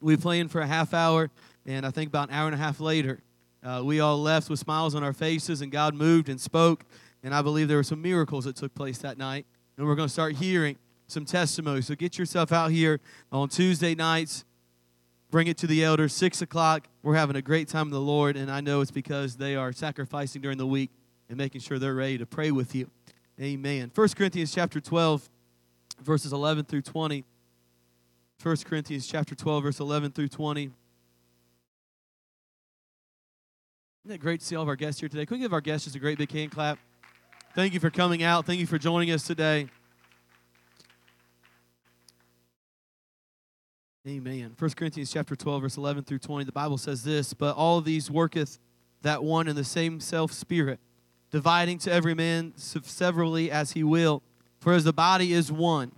We played for a half hour, and I think about an hour and a half later, uh, we all left with smiles on our faces, and God moved and spoke. And I believe there were some miracles that took place that night. And we're going to start hearing some testimonies. So get yourself out here on Tuesday nights. Bring it to the elders, 6 o'clock. We're having a great time in the Lord, and I know it's because they are sacrificing during the week and making sure they're ready to pray with you. Amen. 1 Corinthians chapter 12, verses 11 through 20. 1 Corinthians chapter 12, verse 11 through 20. Isn't it great to see all of our guests here today? Can we give our guests just a great big hand clap? Thank you for coming out. Thank you for joining us today. Amen. 1 Corinthians chapter 12, verse 11 through 20, the Bible says this, But all these worketh that one and the same self spirit, dividing to every man severally as he will. For as the body is one,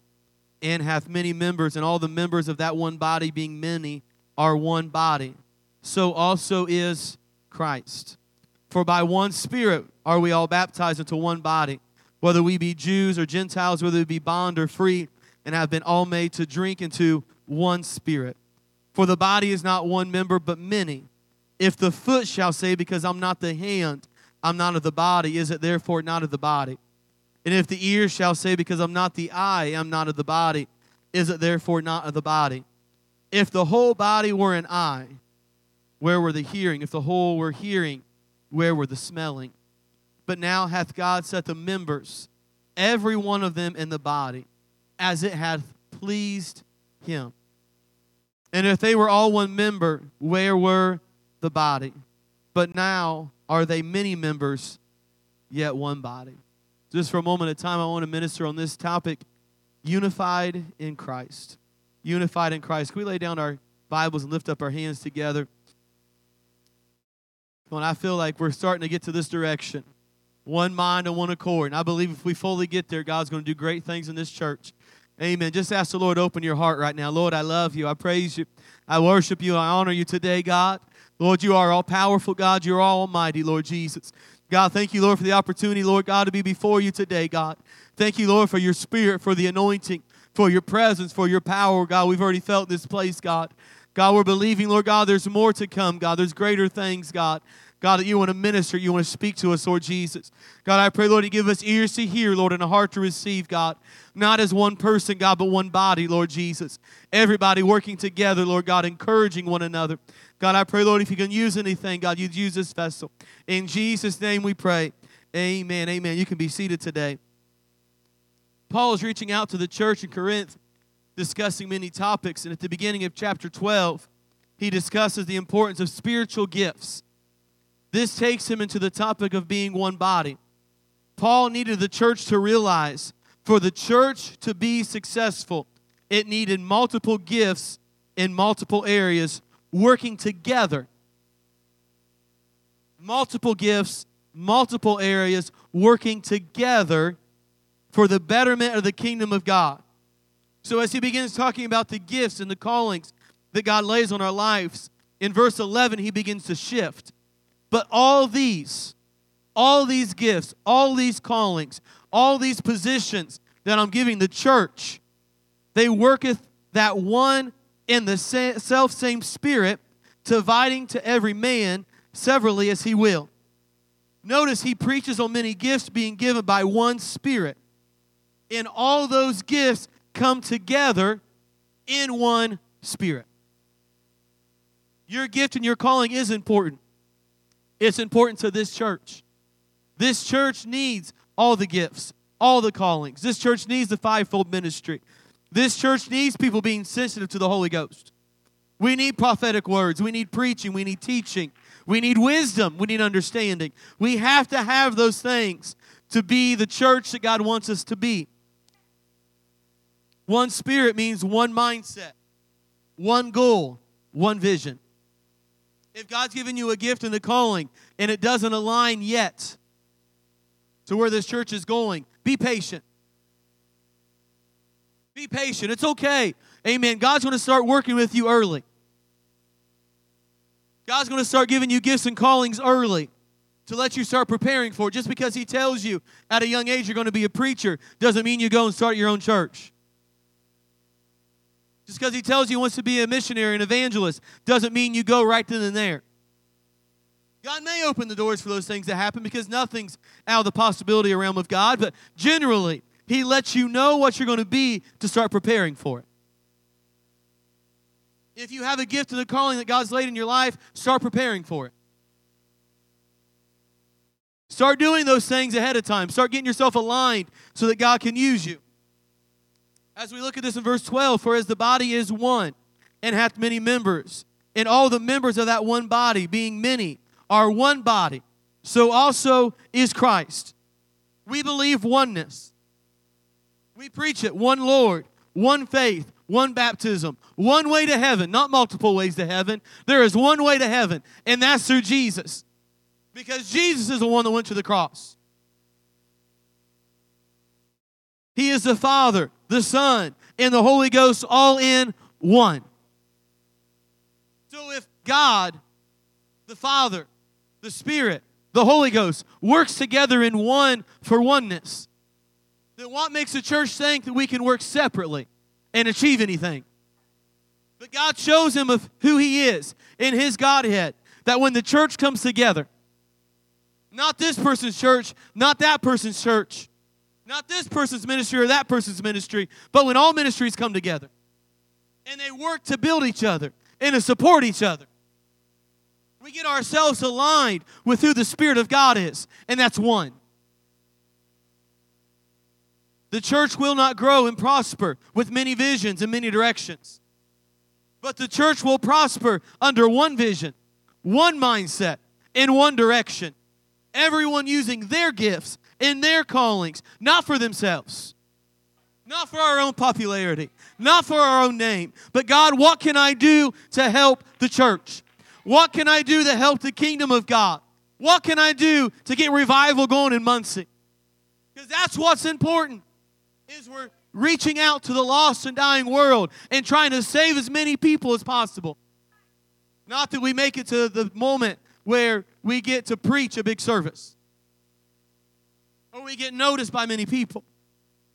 and hath many members, and all the members of that one body being many are one body, so also is Christ. For by one Spirit are we all baptized into one body, whether we be Jews or Gentiles, whether we be bond or free, and have been all made to drink into one Spirit. For the body is not one member, but many. If the foot shall say, Because I'm not the hand, I'm not of the body, is it therefore not of the body? And if the ear shall say, Because I'm not the eye, I'm not of the body, is it therefore not of the body? If the whole body were an eye, where were the hearing? If the whole were hearing, where were the smelling? But now hath God set the members, every one of them in the body, as it hath pleased him. And if they were all one member, where were the body? But now are they many members, yet one body. Just for a moment of time, I want to minister on this topic unified in Christ. Unified in Christ. Can we lay down our Bibles and lift up our hands together? When I feel like we're starting to get to this direction. One mind and one accord. And I believe if we fully get there, God's going to do great things in this church. Amen. Just ask the Lord, open your heart right now. Lord, I love you. I praise you. I worship you. I honor you today, God. Lord, you are all powerful, God. You're all almighty, Lord Jesus. God, thank you, Lord, for the opportunity, Lord God, to be before you today, God. Thank you, Lord, for your spirit, for the anointing, for your presence, for your power, God. We've already felt this place, God. God, we're believing, Lord God, there's more to come, God. There's greater things, God. God, that you want to minister, you want to speak to us, Lord Jesus. God, I pray, Lord, you give us ears to hear, Lord, and a heart to receive, God. Not as one person, God, but one body, Lord Jesus. Everybody working together, Lord God, encouraging one another. God, I pray, Lord, if you can use anything, God, you'd use this vessel. In Jesus' name we pray. Amen. Amen. You can be seated today. Paul is reaching out to the church in Corinth, discussing many topics. And at the beginning of chapter 12, he discusses the importance of spiritual gifts. This takes him into the topic of being one body. Paul needed the church to realize for the church to be successful, it needed multiple gifts in multiple areas working together. Multiple gifts, multiple areas working together for the betterment of the kingdom of God. So, as he begins talking about the gifts and the callings that God lays on our lives, in verse 11, he begins to shift. But all these, all these gifts, all these callings, all these positions that I'm giving the church, they worketh that one in the self same spirit, dividing to every man severally as he will. Notice he preaches on many gifts being given by one spirit. And all those gifts come together in one spirit. Your gift and your calling is important. It's important to this church. This church needs all the gifts, all the callings. This church needs the fivefold ministry. This church needs people being sensitive to the Holy Ghost. We need prophetic words. We need preaching. We need teaching. We need wisdom. We need understanding. We have to have those things to be the church that God wants us to be. One spirit means one mindset, one goal, one vision. If God's given you a gift and a calling and it doesn't align yet to where this church is going, be patient. Be patient. It's okay. Amen. God's going to start working with you early. God's going to start giving you gifts and callings early to let you start preparing for it. Just because He tells you at a young age you're going to be a preacher doesn't mean you go and start your own church. Just because He tells you He wants to be a missionary, an evangelist, doesn't mean you go right then and there. God may open the doors for those things to happen because nothing's out of the possibility realm of God, but generally, he lets you know what you're going to be to start preparing for it. If you have a gift and a calling that God's laid in your life, start preparing for it. Start doing those things ahead of time. Start getting yourself aligned so that God can use you. As we look at this in verse 12, for as the body is one and hath many members, and all the members of that one body, being many, are one body, so also is Christ. We believe oneness. We preach it one Lord, one faith, one baptism, one way to heaven, not multiple ways to heaven. There is one way to heaven, and that's through Jesus. Because Jesus is the one that went to the cross. He is the Father, the Son, and the Holy Ghost all in one. So if God, the Father, the Spirit, the Holy Ghost works together in one for oneness, then what makes the church think that we can work separately and achieve anything? But God shows him of who he is in his Godhead. That when the church comes together, not this person's church, not that person's church, not this person's ministry or that person's ministry, but when all ministries come together and they work to build each other and to support each other, we get ourselves aligned with who the Spirit of God is, and that's one. The church will not grow and prosper with many visions and many directions. But the church will prosper under one vision, one mindset, in one direction. Everyone using their gifts and their callings, not for themselves, not for our own popularity, not for our own name, but God, what can I do to help the church? What can I do to help the kingdom of God? What can I do to get revival going in Muncie? Because that's what's important is we're reaching out to the lost and dying world and trying to save as many people as possible. Not that we make it to the moment where we get to preach a big service or we get noticed by many people.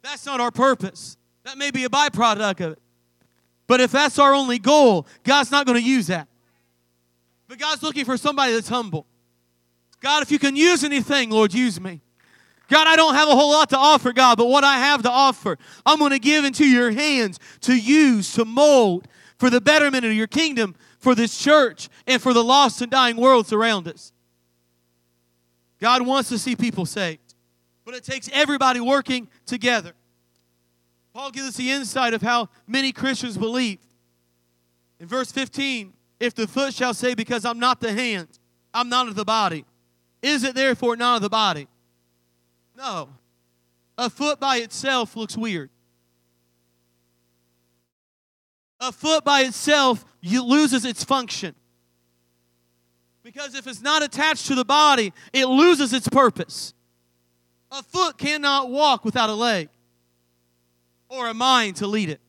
That's not our purpose. That may be a byproduct of it. But if that's our only goal, God's not going to use that. But God's looking for somebody that's humble. God, if you can use anything, Lord, use me. God, I don't have a whole lot to offer, God, but what I have to offer, I'm going to give into your hands to use, to mold for the betterment of your kingdom, for this church, and for the lost and dying worlds around us. God wants to see people saved, but it takes everybody working together. Paul gives us the insight of how many Christians believe. In verse 15, if the foot shall say, Because I'm not the hand, I'm not of the body, is it therefore not of the body? No. A foot by itself looks weird. A foot by itself loses its function. Because if it's not attached to the body, it loses its purpose. A foot cannot walk without a leg or a mind to lead it.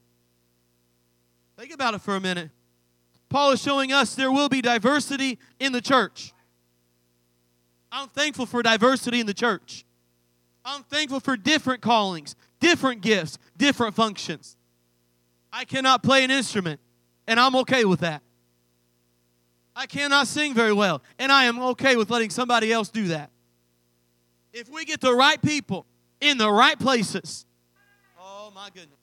Think about it for a minute. Paul is showing us there will be diversity in the church. I'm thankful for diversity in the church. I'm thankful for different callings, different gifts, different functions. I cannot play an instrument, and I'm okay with that. I cannot sing very well, and I am okay with letting somebody else do that. If we get the right people in the right places, oh my goodness.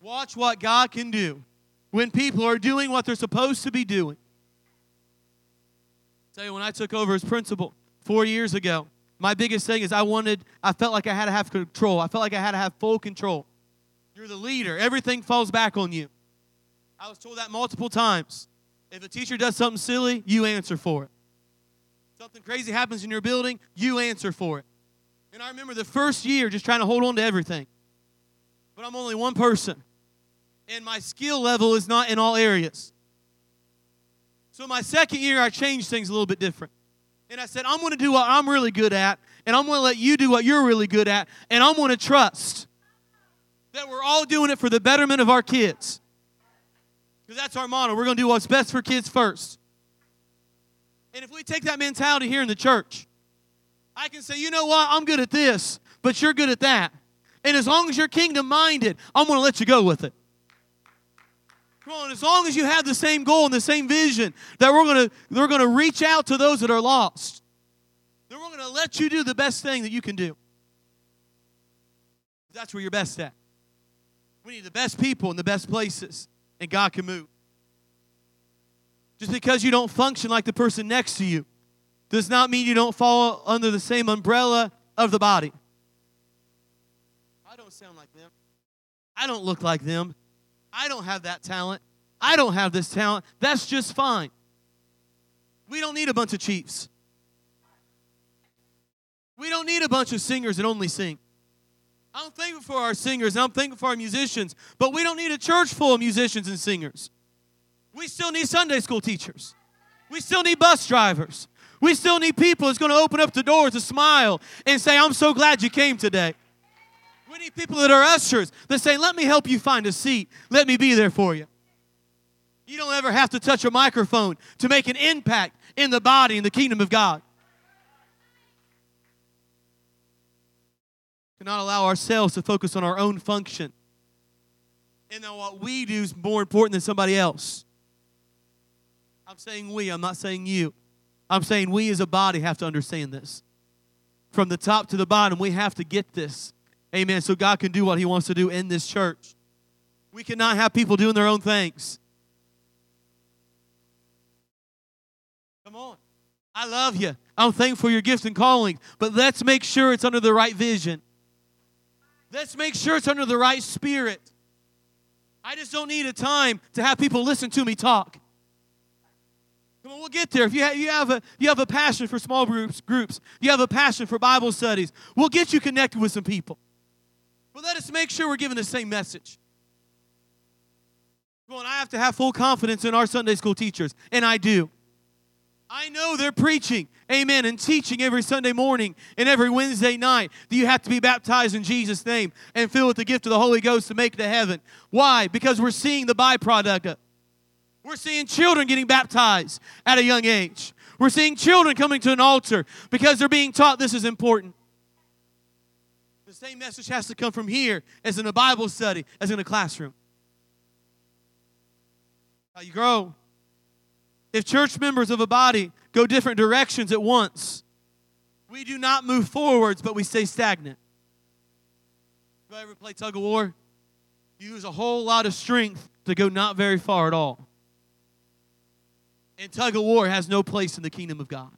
Watch what God can do when people are doing what they're supposed to be doing. tell you, when I took over as principal four years ago, my biggest thing is I wanted, I felt like I had to have control. I felt like I had to have full control. You're the leader, everything falls back on you. I was told that multiple times. If a teacher does something silly, you answer for it. Something crazy happens in your building, you answer for it. And I remember the first year just trying to hold on to everything. But I'm only one person, and my skill level is not in all areas. So, my second year, I changed things a little bit different. And I said, I'm going to do what I'm really good at, and I'm going to let you do what you're really good at, and I'm going to trust that we're all doing it for the betterment of our kids. Because that's our motto. We're going to do what's best for kids first. And if we take that mentality here in the church, I can say, you know what? I'm good at this, but you're good at that. And as long as you're kingdom minded, I'm going to let you go with it. Come on, as long as you have the same goal and the same vision that we're going to we're going to reach out to those that are lost. Then we're going to let you do the best thing that you can do. That's where you're best at. We need the best people in the best places, and God can move. Just because you don't function like the person next to you does not mean you don't fall under the same umbrella of the body. I don't sound like them. I don't look like them. I don't have that talent. I don't have this talent. That's just fine. We don't need a bunch of chiefs. We don't need a bunch of singers that only sing. I'm thankful for our singers and I'm thankful for our musicians, but we don't need a church full of musicians and singers. We still need Sunday school teachers. We still need bus drivers. We still need people that's going to open up the doors to smile and say, I'm so glad you came today. We need people that are ushers that say, Let me help you find a seat. Let me be there for you. You don't ever have to touch a microphone to make an impact in the body in the kingdom of God. cannot allow ourselves to focus on our own function and then what we do is more important than somebody else. I'm saying we, I'm not saying you. I'm saying we as a body have to understand this. From the top to the bottom, we have to get this. Amen. So God can do what He wants to do in this church. We cannot have people doing their own things. Come on. I love you. I'm thankful for your gifts and calling, but let's make sure it's under the right vision. Let's make sure it's under the right spirit. I just don't need a time to have people listen to me talk. Come on, we'll get there. If you have, you have, a, you have a passion for small groups, groups, you have a passion for Bible studies, we'll get you connected with some people. But let us make sure we're giving the same message. Come on, I have to have full confidence in our Sunday school teachers, and I do. I know they're preaching, amen, and teaching every Sunday morning and every Wednesday night that you have to be baptized in Jesus' name and filled with the gift of the Holy Ghost to make it to heaven. Why? Because we're seeing the byproduct. We're seeing children getting baptized at a young age. We're seeing children coming to an altar because they're being taught this is important. The same message has to come from here as in a Bible study, as in a classroom. How you grow. If church members of a body go different directions at once, we do not move forwards, but we stay stagnant. You ever play tug of war? You use a whole lot of strength to go not very far at all. And tug of war has no place in the kingdom of God.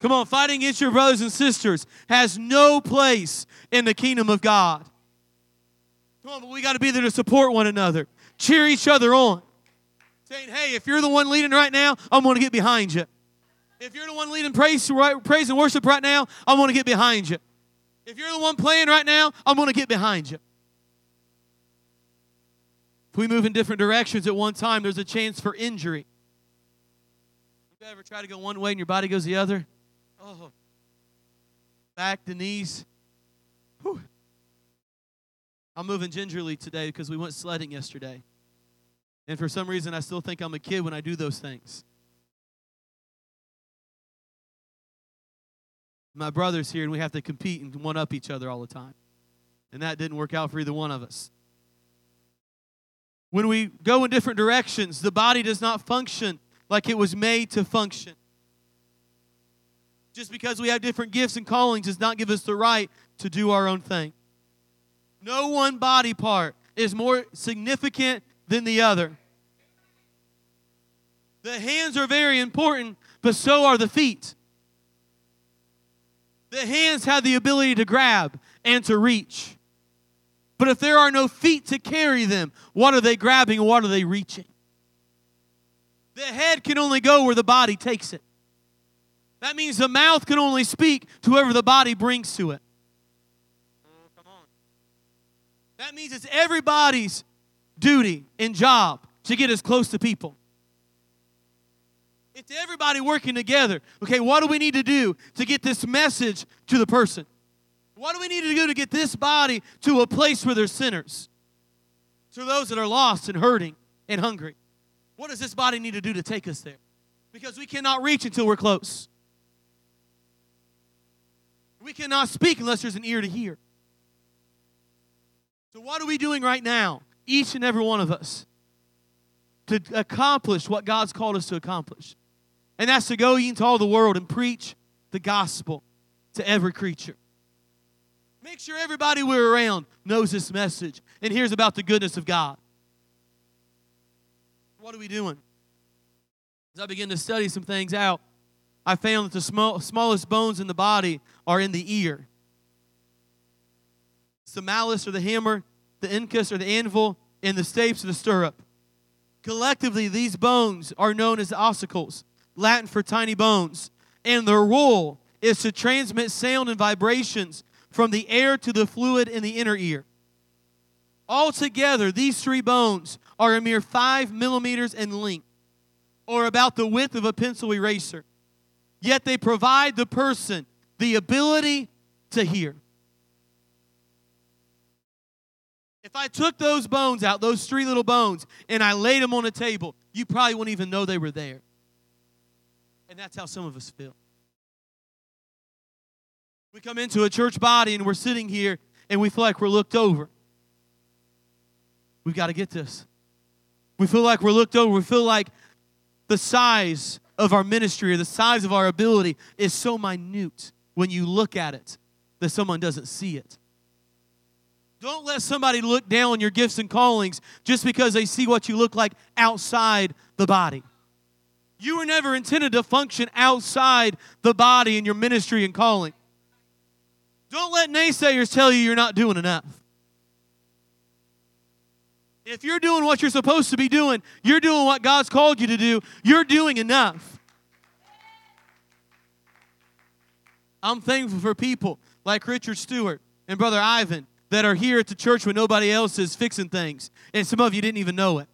Come on, fighting against your brothers and sisters has no place in the kingdom of God. Come on, but we got to be there to support one another, cheer each other on saying, hey, if you're the one leading right now, I'm going to get behind you. If you're the one leading praise, right, praise and worship right now, I want to get behind you. If you're the one playing right now, I'm going to get behind you. If we move in different directions at one time, there's a chance for injury. You ever try to go one way and your body goes the other? Oh. Back to knees. Whew. I'm moving gingerly today because we went sledding yesterday. And for some reason, I still think I'm a kid when I do those things. My brother's here, and we have to compete and one up each other all the time. And that didn't work out for either one of us. When we go in different directions, the body does not function like it was made to function. Just because we have different gifts and callings does not give us the right to do our own thing. No one body part is more significant than the other. The hands are very important, but so are the feet. The hands have the ability to grab and to reach. But if there are no feet to carry them, what are they grabbing what are they reaching? The head can only go where the body takes it. That means the mouth can only speak to whoever the body brings to it. That means it's everybody's duty and job to get as close to people. It's everybody working together. Okay, what do we need to do to get this message to the person? What do we need to do to get this body to a place where there's sinners? To those that are lost and hurting and hungry. What does this body need to do to take us there? Because we cannot reach until we're close. We cannot speak unless there's an ear to hear. So, what are we doing right now, each and every one of us, to accomplish what God's called us to accomplish? And that's to go into all the world and preach the gospel to every creature. Make sure everybody we're around knows this message and hears about the goodness of God. What are we doing? As I begin to study some things out, I found that the small, smallest bones in the body are in the ear. It's the malleus or the hammer, the incus or the anvil, and the stapes or the stirrup. Collectively, these bones are known as the ossicles. Latin for tiny bones. And their role is to transmit sound and vibrations from the air to the fluid in the inner ear. Altogether, these three bones are a mere five millimeters in length, or about the width of a pencil eraser. Yet they provide the person the ability to hear. If I took those bones out, those three little bones, and I laid them on a table, you probably wouldn't even know they were there. And that's how some of us feel. We come into a church body and we're sitting here and we feel like we're looked over. We've got to get this. We feel like we're looked over. We feel like the size of our ministry or the size of our ability is so minute when you look at it that someone doesn't see it. Don't let somebody look down on your gifts and callings just because they see what you look like outside the body. You were never intended to function outside the body in your ministry and calling. Don't let naysayers tell you you're not doing enough. If you're doing what you're supposed to be doing, you're doing what God's called you to do, you're doing enough. I'm thankful for people like Richard Stewart and Brother Ivan that are here at the church when nobody else is fixing things. And some of you didn't even know it.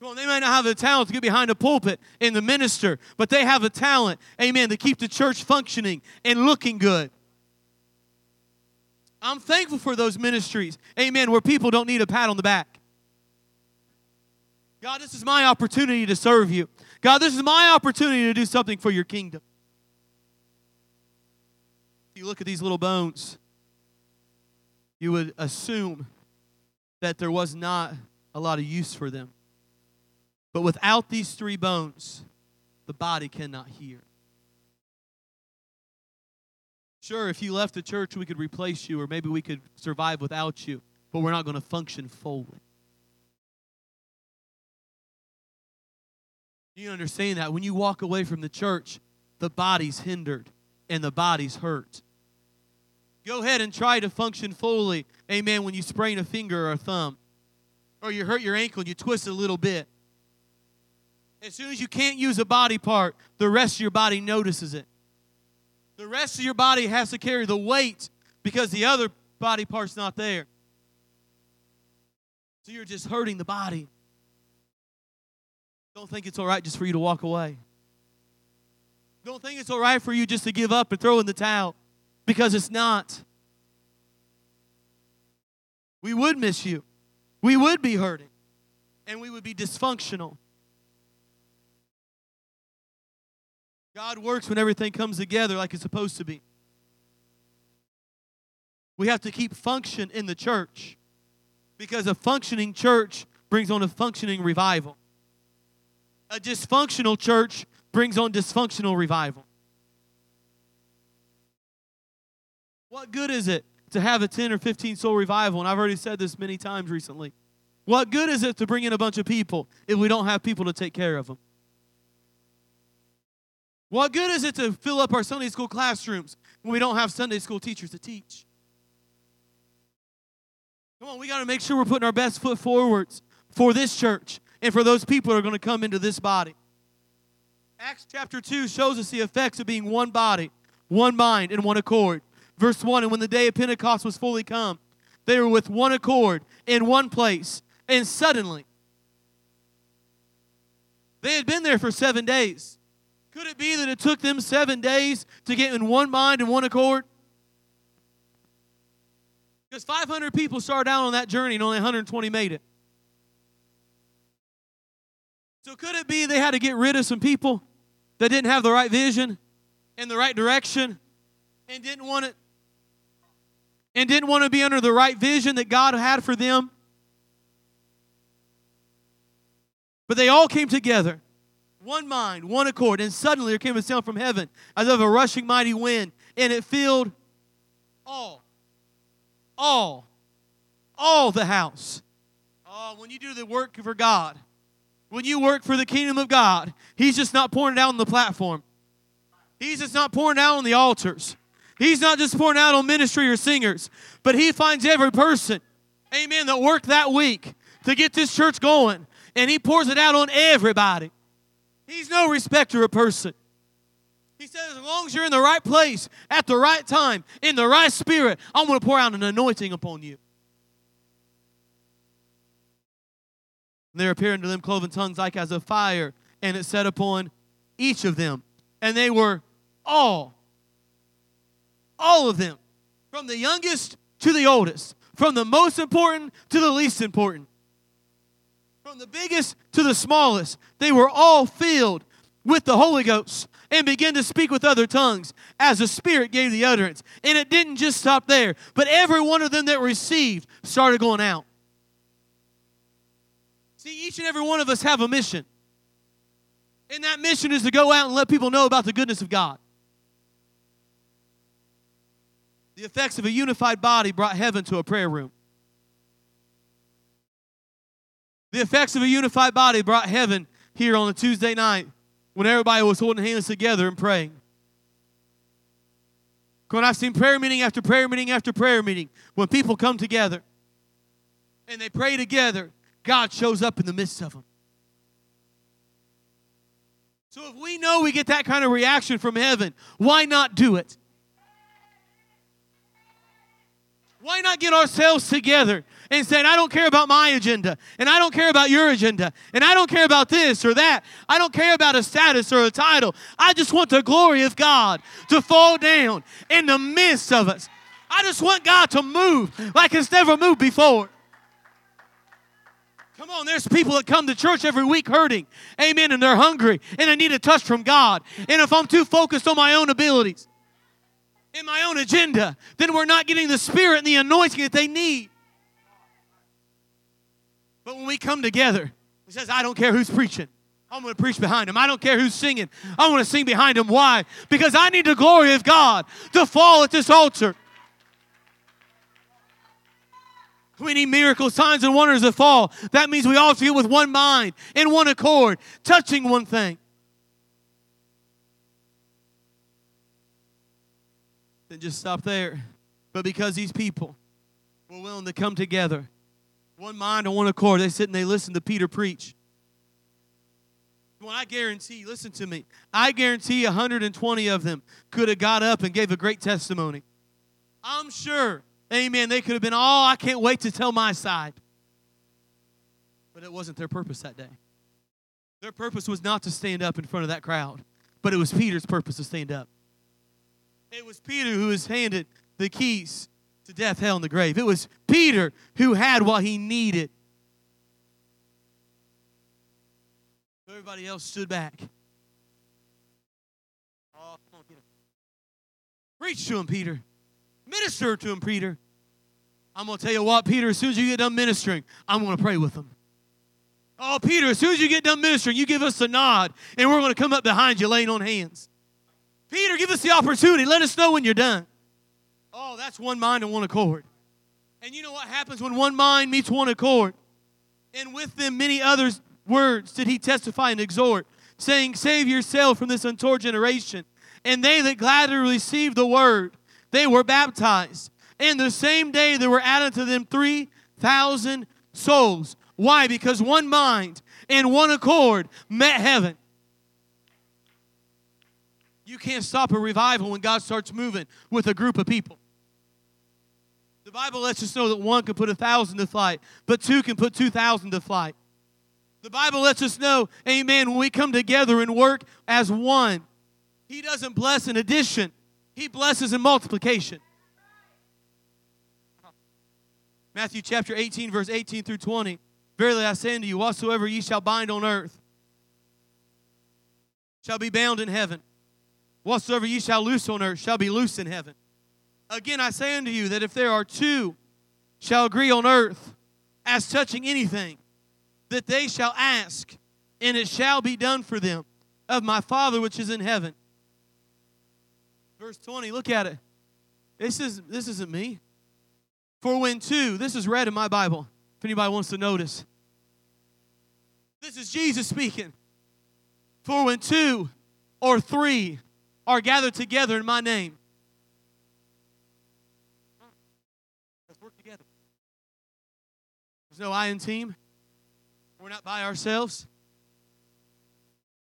Well, they might not have the talent to get behind a pulpit and the minister, but they have the talent, amen, to keep the church functioning and looking good. I'm thankful for those ministries, amen, where people don't need a pat on the back. God, this is my opportunity to serve you. God, this is my opportunity to do something for your kingdom. You look at these little bones, you would assume that there was not a lot of use for them. But without these three bones, the body cannot hear. Sure, if you left the church, we could replace you, or maybe we could survive without you, but we're not going to function fully. You understand that? When you walk away from the church, the body's hindered and the body's hurt. Go ahead and try to function fully, amen, when you sprain a finger or a thumb, or you hurt your ankle and you twist it a little bit. As soon as you can't use a body part, the rest of your body notices it. The rest of your body has to carry the weight because the other body part's not there. So you're just hurting the body. Don't think it's all right just for you to walk away. Don't think it's all right for you just to give up and throw in the towel because it's not. We would miss you. We would be hurting. And we would be dysfunctional. God works when everything comes together like it's supposed to be. We have to keep function in the church because a functioning church brings on a functioning revival. A dysfunctional church brings on dysfunctional revival. What good is it to have a 10 or 15 soul revival? And I've already said this many times recently. What good is it to bring in a bunch of people if we don't have people to take care of them? What good is it to fill up our Sunday school classrooms when we don't have Sunday school teachers to teach? Come on, we got to make sure we're putting our best foot forwards for this church and for those people that are going to come into this body. Acts chapter 2 shows us the effects of being one body, one mind, and one accord. Verse 1 And when the day of Pentecost was fully come, they were with one accord in one place. And suddenly, they had been there for seven days. Could it be that it took them seven days to get in one mind and one accord? Because 500 people started out on that journey and only 120 made it. So could it be they had to get rid of some people that didn't have the right vision and the right direction and didn't want it and didn't want to be under the right vision that God had for them? But they all came together, one mind, one accord, and suddenly there came a sound from heaven as of a rushing mighty wind, and it filled all, all, all the house. Oh, when you do the work for God, when you work for the kingdom of God, He's just not pouring it out on the platform. He's just not pouring out on the altars. He's not just pouring out on ministry or singers, but He finds every person, amen, that worked that week to get this church going, and He pours it out on everybody. He's no respecter of person. He says, as long as you're in the right place, at the right time, in the right spirit, I'm going to pour out an anointing upon you. And there appeared unto them cloven tongues like as of fire, and it set upon each of them. And they were all, all of them, from the youngest to the oldest, from the most important to the least important, from the biggest to the smallest. They were all filled with the Holy Ghost and began to speak with other tongues as the Spirit gave the utterance. And it didn't just stop there, but every one of them that received started going out. See, each and every one of us have a mission. And that mission is to go out and let people know about the goodness of God. The effects of a unified body brought heaven to a prayer room. The effects of a unified body brought heaven here on a Tuesday night when everybody was holding hands together and praying. When I've seen prayer meeting after prayer meeting after prayer meeting, when people come together and they pray together, God shows up in the midst of them. So if we know we get that kind of reaction from heaven, why not do it? Why not get ourselves together and say, I don't care about my agenda, and I don't care about your agenda, and I don't care about this or that. I don't care about a status or a title. I just want the glory of God to fall down in the midst of us. I just want God to move like it's never moved before. Come on, there's people that come to church every week hurting. Amen. And they're hungry and they need a touch from God. And if I'm too focused on my own abilities and my own agenda, then we're not getting the spirit and the anointing that they need. But when we come together, he says, I don't care who's preaching. I'm going to preach behind him. I don't care who's singing. I'm going to sing behind him. Why? Because I need the glory of God to fall at this altar. We need miracles, signs, and wonders to fall. That means we all to with one mind, in one accord, touching one thing. Then just stop there. But because these people were willing to come together, one mind and one accord, they sit and they listen to Peter preach. When I guarantee, listen to me, I guarantee 120 of them could have got up and gave a great testimony. I'm sure, amen, they could have been, oh, I can't wait to tell my side. But it wasn't their purpose that day. Their purpose was not to stand up in front of that crowd, but it was Peter's purpose to stand up. It was Peter who was handed the keys to death, hell, and the grave. It was Peter who had what he needed. Everybody else stood back. Oh, come on. Preach to him, Peter. Minister to him, Peter. I'm going to tell you what, Peter, as soon as you get done ministering, I'm going to pray with him. Oh, Peter, as soon as you get done ministering, you give us a nod, and we're going to come up behind you laying on hands. Peter, give us the opportunity. Let us know when you're done. Oh, that's one mind and one accord. And you know what happens when one mind meets one accord? And with them many others words did he testify and exhort, saying, Save yourself from this untoward generation. And they that gladly received the word, they were baptized. And the same day there were added to them 3,000 souls. Why? Because one mind and one accord met heaven. You can't stop a revival when God starts moving with a group of people. The Bible lets us know that one can put a thousand to flight, but two can put two thousand to flight. The Bible lets us know, amen, when we come together and work as one, He doesn't bless in addition, He blesses in multiplication. Matthew chapter 18, verse 18 through 20. Verily I say unto you, whatsoever ye shall bind on earth shall be bound in heaven. Whatsoever ye shall loose on earth shall be loose in heaven. Again I say unto you that if there are two shall agree on earth as touching anything, that they shall ask, and it shall be done for them of my Father which is in heaven. Verse 20, look at it. This is this isn't me. For when two, this is read in my Bible, if anybody wants to notice. This is Jesus speaking. For when two or three are gathered together in my name. Let's work together. There's no I in team. We're not by ourselves.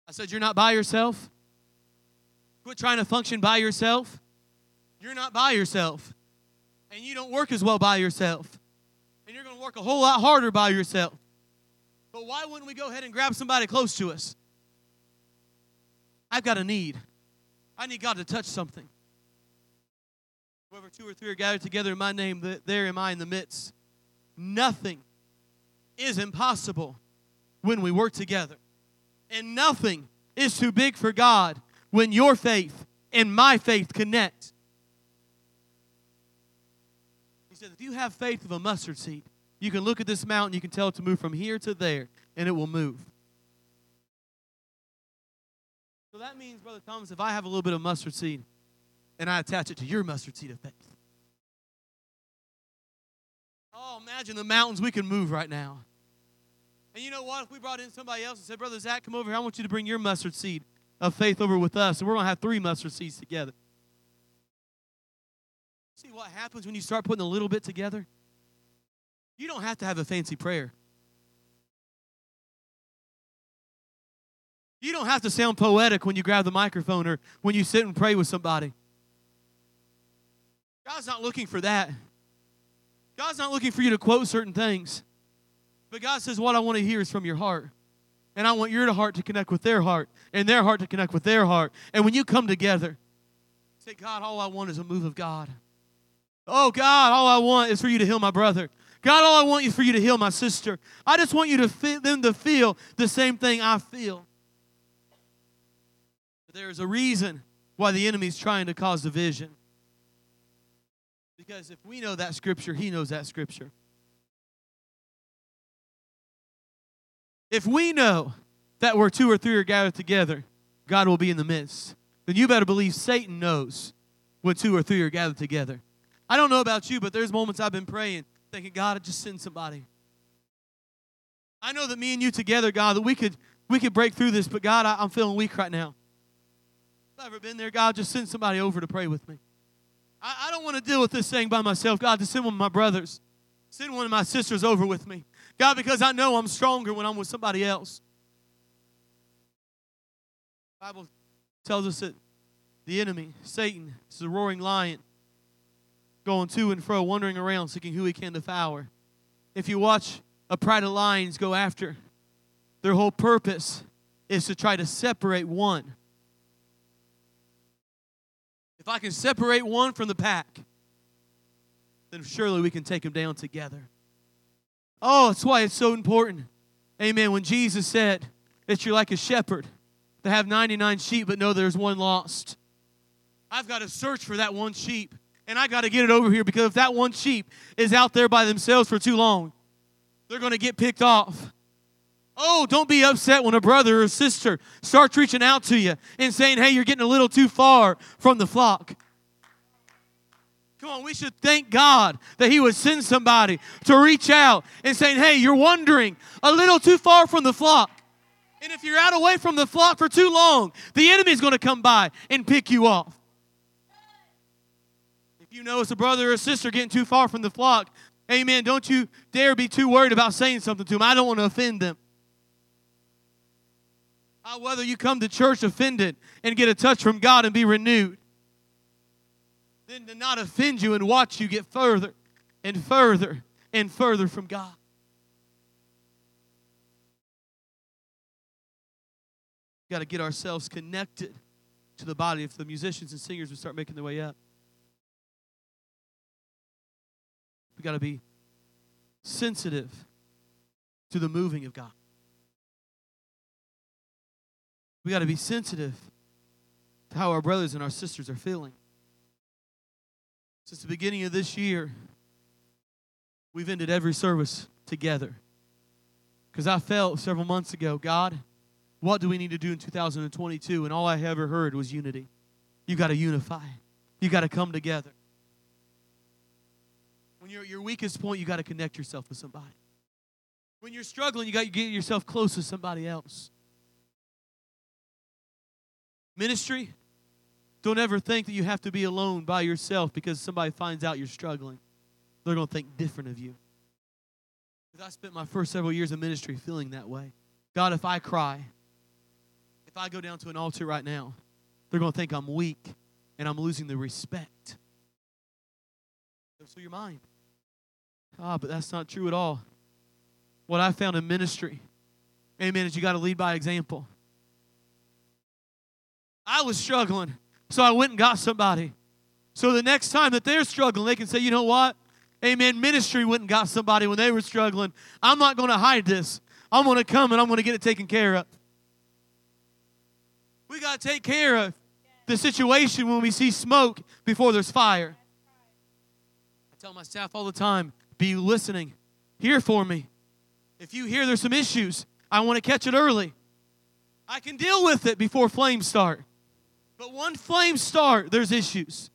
I said, You're not by yourself. Quit trying to function by yourself. You're not by yourself. And you don't work as well by yourself. And you're going to work a whole lot harder by yourself. But why wouldn't we go ahead and grab somebody close to us? I've got a need. I need God to touch something. Whoever two or three are gathered together in my name, there am I in the midst. Nothing is impossible when we work together. And nothing is too big for God when your faith and my faith connect. He said, if you have faith of a mustard seed, you can look at this mountain, you can tell it to move from here to there, and it will move. So that means, Brother Thomas, if I have a little bit of mustard seed and I attach it to your mustard seed of faith, oh, imagine the mountains we can move right now. And you know what? If we brought in somebody else and said, Brother Zach, come over here, I want you to bring your mustard seed of faith over with us, and we're going to have three mustard seeds together. See what happens when you start putting a little bit together? You don't have to have a fancy prayer. You don't have to sound poetic when you grab the microphone or when you sit and pray with somebody. God's not looking for that. God's not looking for you to quote certain things. But God says, What I want to hear is from your heart. And I want your heart to connect with their heart, and their heart to connect with their heart. And when you come together, say, God, all I want is a move of God. Oh, God, all I want is for you to heal my brother. God, all I want is for you to heal my sister. I just want you to feel, them to feel the same thing I feel. But there's a reason why the enemy's trying to cause division. Because if we know that scripture, he knows that scripture. If we know that where two or three are gathered together, God will be in the midst, then you better believe Satan knows when two or three are gathered together. I don't know about you, but there's moments I've been praying, thinking, God, I just send somebody. I know that me and you together, God, that we could we could break through this, but God, I, am feeling weak right now. If I've ever been there, God, just send somebody over to pray with me. I, I don't want to deal with this thing by myself. God, just send one of my brothers. Send one of my sisters over with me. God, because I know I'm stronger when I'm with somebody else. Bible tells us that the enemy, Satan, is a roaring lion, going to and fro, wandering around, seeking who he can devour. If you watch a pride of lions go after, their whole purpose is to try to separate one. If I can separate one from the pack, then surely we can take them down together. Oh, that's why it's so important. Amen. When Jesus said that you're like a shepherd to have 99 sheep but know there's one lost. I've got to search for that one sheep and I got to get it over here because if that one sheep is out there by themselves for too long, they're going to get picked off. Oh, don't be upset when a brother or sister starts reaching out to you and saying, hey, you're getting a little too far from the flock. Come on, we should thank God that He would send somebody to reach out and saying, hey, you're wandering a little too far from the flock. And if you're out away from the flock for too long, the enemy's going to come by and pick you off. If you know it's a brother or a sister getting too far from the flock, amen, don't you dare be too worried about saying something to them. I don't want to offend them. Uh, whether you come to church offended and get a touch from God and be renewed, than to not offend you and watch you get further and further and further from God. We've got to get ourselves connected to the body if the musicians and singers would start making their way up. We've got to be sensitive to the moving of God. We got to be sensitive to how our brothers and our sisters are feeling. Since the beginning of this year, we've ended every service together. Because I felt several months ago, God, what do we need to do in 2022? And all I ever heard was unity. You got to unify, you got to come together. When you're at your weakest point, you got to connect yourself with somebody. When you're struggling, you got to get yourself close to somebody else. Ministry, don't ever think that you have to be alone by yourself because somebody finds out you're struggling. They're going to think different of you. Because I spent my first several years of ministry feeling that way. God, if I cry, if I go down to an altar right now, they're going to think I'm weak and I'm losing the respect. So your mind. Ah, but that's not true at all. What I found in ministry, amen, is you got to lead by example. I was struggling, so I went and got somebody. So the next time that they're struggling, they can say, you know what? Amen. Ministry went and got somebody when they were struggling. I'm not going to hide this. I'm going to come and I'm going to get it taken care of. We got to take care of the situation when we see smoke before there's fire. I tell my staff all the time be listening, hear for me. If you hear there's some issues, I want to catch it early. I can deal with it before flames start. But one flame start, there's issues.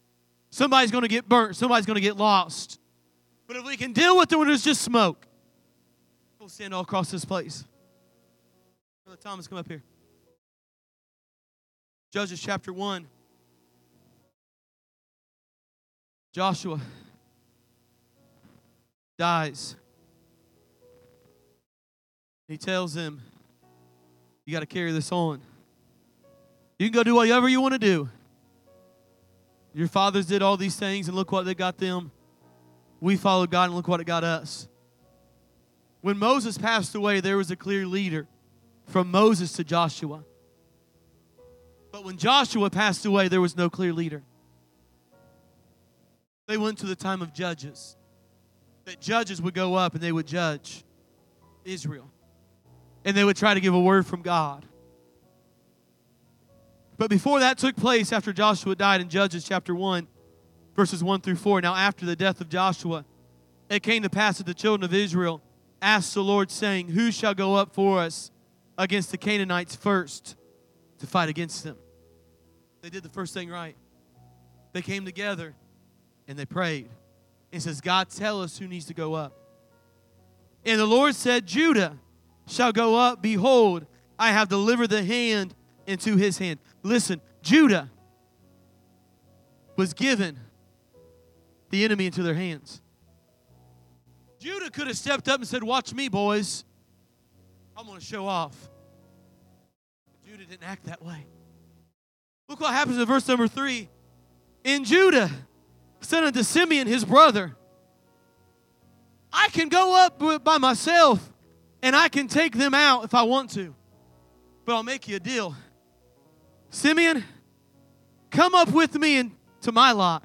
Somebody's going to get burnt, somebody's going to get lost. But if we can deal with it when there's just smoke, we'll stand all across this place. Brother Thomas, come up here. Judges chapter 1. Joshua dies. He tells him, You got to carry this on. You can go do whatever you want to do. Your fathers did all these things, and look what they got them. We followed God, and look what it got us. When Moses passed away, there was a clear leader from Moses to Joshua. But when Joshua passed away, there was no clear leader. They went to the time of judges. That judges would go up and they would judge Israel. And they would try to give a word from God. But before that took place, after Joshua died in Judges chapter 1, verses 1 through 4, now after the death of Joshua, it came to pass that the children of Israel asked the Lord, saying, Who shall go up for us against the Canaanites first to fight against them? They did the first thing right. They came together and they prayed. And says, God, tell us who needs to go up. And the Lord said, Judah shall go up. Behold, I have delivered the hand into his hand. Listen, Judah was given the enemy into their hands. Judah could have stepped up and said, Watch me, boys. I'm going to show off. Judah didn't act that way. Look what happens in verse number three. In Judah, said unto Simeon his brother, I can go up by myself and I can take them out if I want to. But I'll make you a deal. Simeon, come up with me into my lot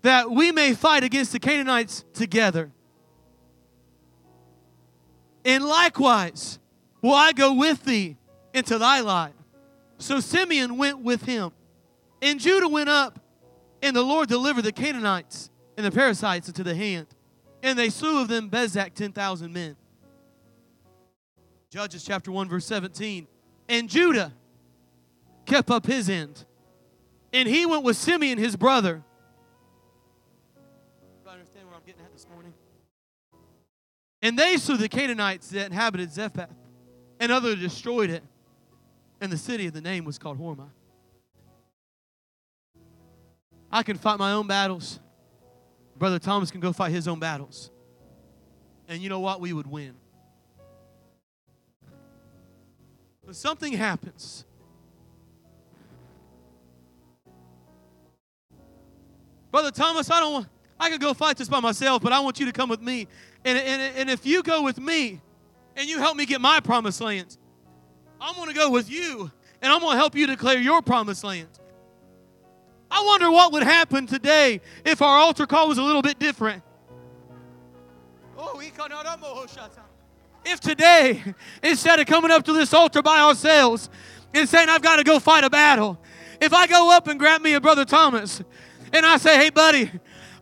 that we may fight against the Canaanites together. And likewise, will I go with thee into thy lot. So Simeon went with him. And Judah went up, and the Lord delivered the Canaanites and the Perizzites into the hand. And they slew of them Bezek 10,000 men. Judges chapter 1, verse 17. And Judah kept up his end. And he went with Simeon, his brother. I understand where I'm getting at this morning? And they slew the Canaanites that inhabited Zephath, and others destroyed it. And the city of the name was called Hormah. I can fight my own battles. Brother Thomas can go fight his own battles. And you know what? We would win. But something happens. Brother Thomas, I don't want, I could go fight this by myself, but I want you to come with me. And, and, and if you go with me and you help me get my promised lands, I'm going to go with you and I'm going to help you declare your promised land. I wonder what would happen today if our altar call was a little bit different. If today, instead of coming up to this altar by ourselves and saying, I've got to go fight a battle, if I go up and grab me a brother Thomas and I say, hey, buddy,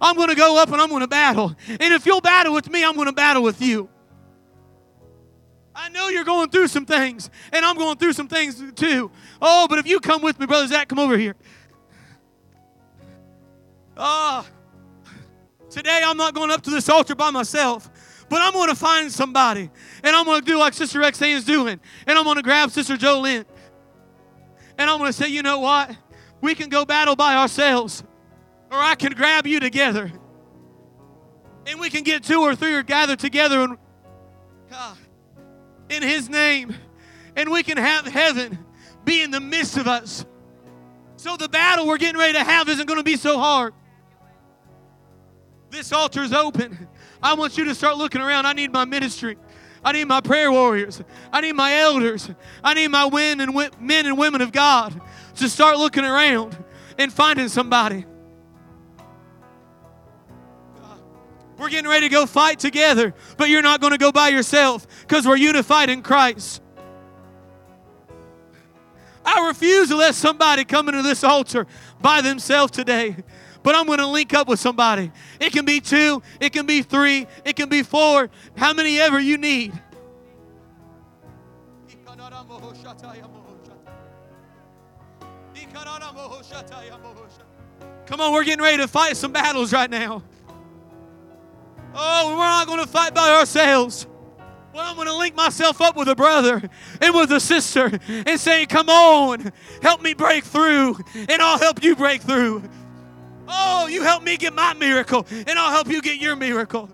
I'm going to go up and I'm going to battle. And if you'll battle with me, I'm going to battle with you. I know you're going through some things, and I'm going through some things too. Oh, but if you come with me, Brother Zach, come over here. Ah, today I'm not going up to this altar by myself, but I'm going to find somebody, and I'm going to do like Sister Xane is doing, and I'm going to grab Sister Jolene, and I'm going to say, you know what? We can go battle by ourselves, or I can grab you together, and we can get two or three or gather together and. God, in His name, and we can have heaven be in the midst of us. So the battle we're getting ready to have isn't going to be so hard. This altar is open. I want you to start looking around. I need my ministry. I need my prayer warriors. I need my elders. I need my men and women of God to start looking around and finding somebody. We're getting ready to go fight together, but you're not going to go by yourself because we're unified in Christ. I refuse to let somebody come into this altar by themselves today. But I'm going to link up with somebody. It can be two, it can be three, it can be four, how many ever you need. Come on, we're getting ready to fight some battles right now. Oh, we're not going to fight by ourselves. Well, I'm going to link myself up with a brother and with a sister and say, Come on, help me break through, and I'll help you break through. Oh, you help me get my miracle, and I'll help you get your miracle.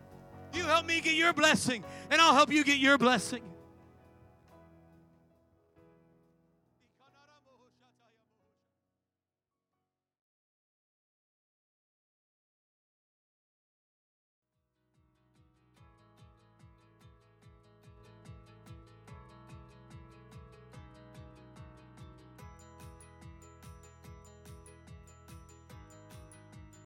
You help me get your blessing, and I'll help you get your blessing.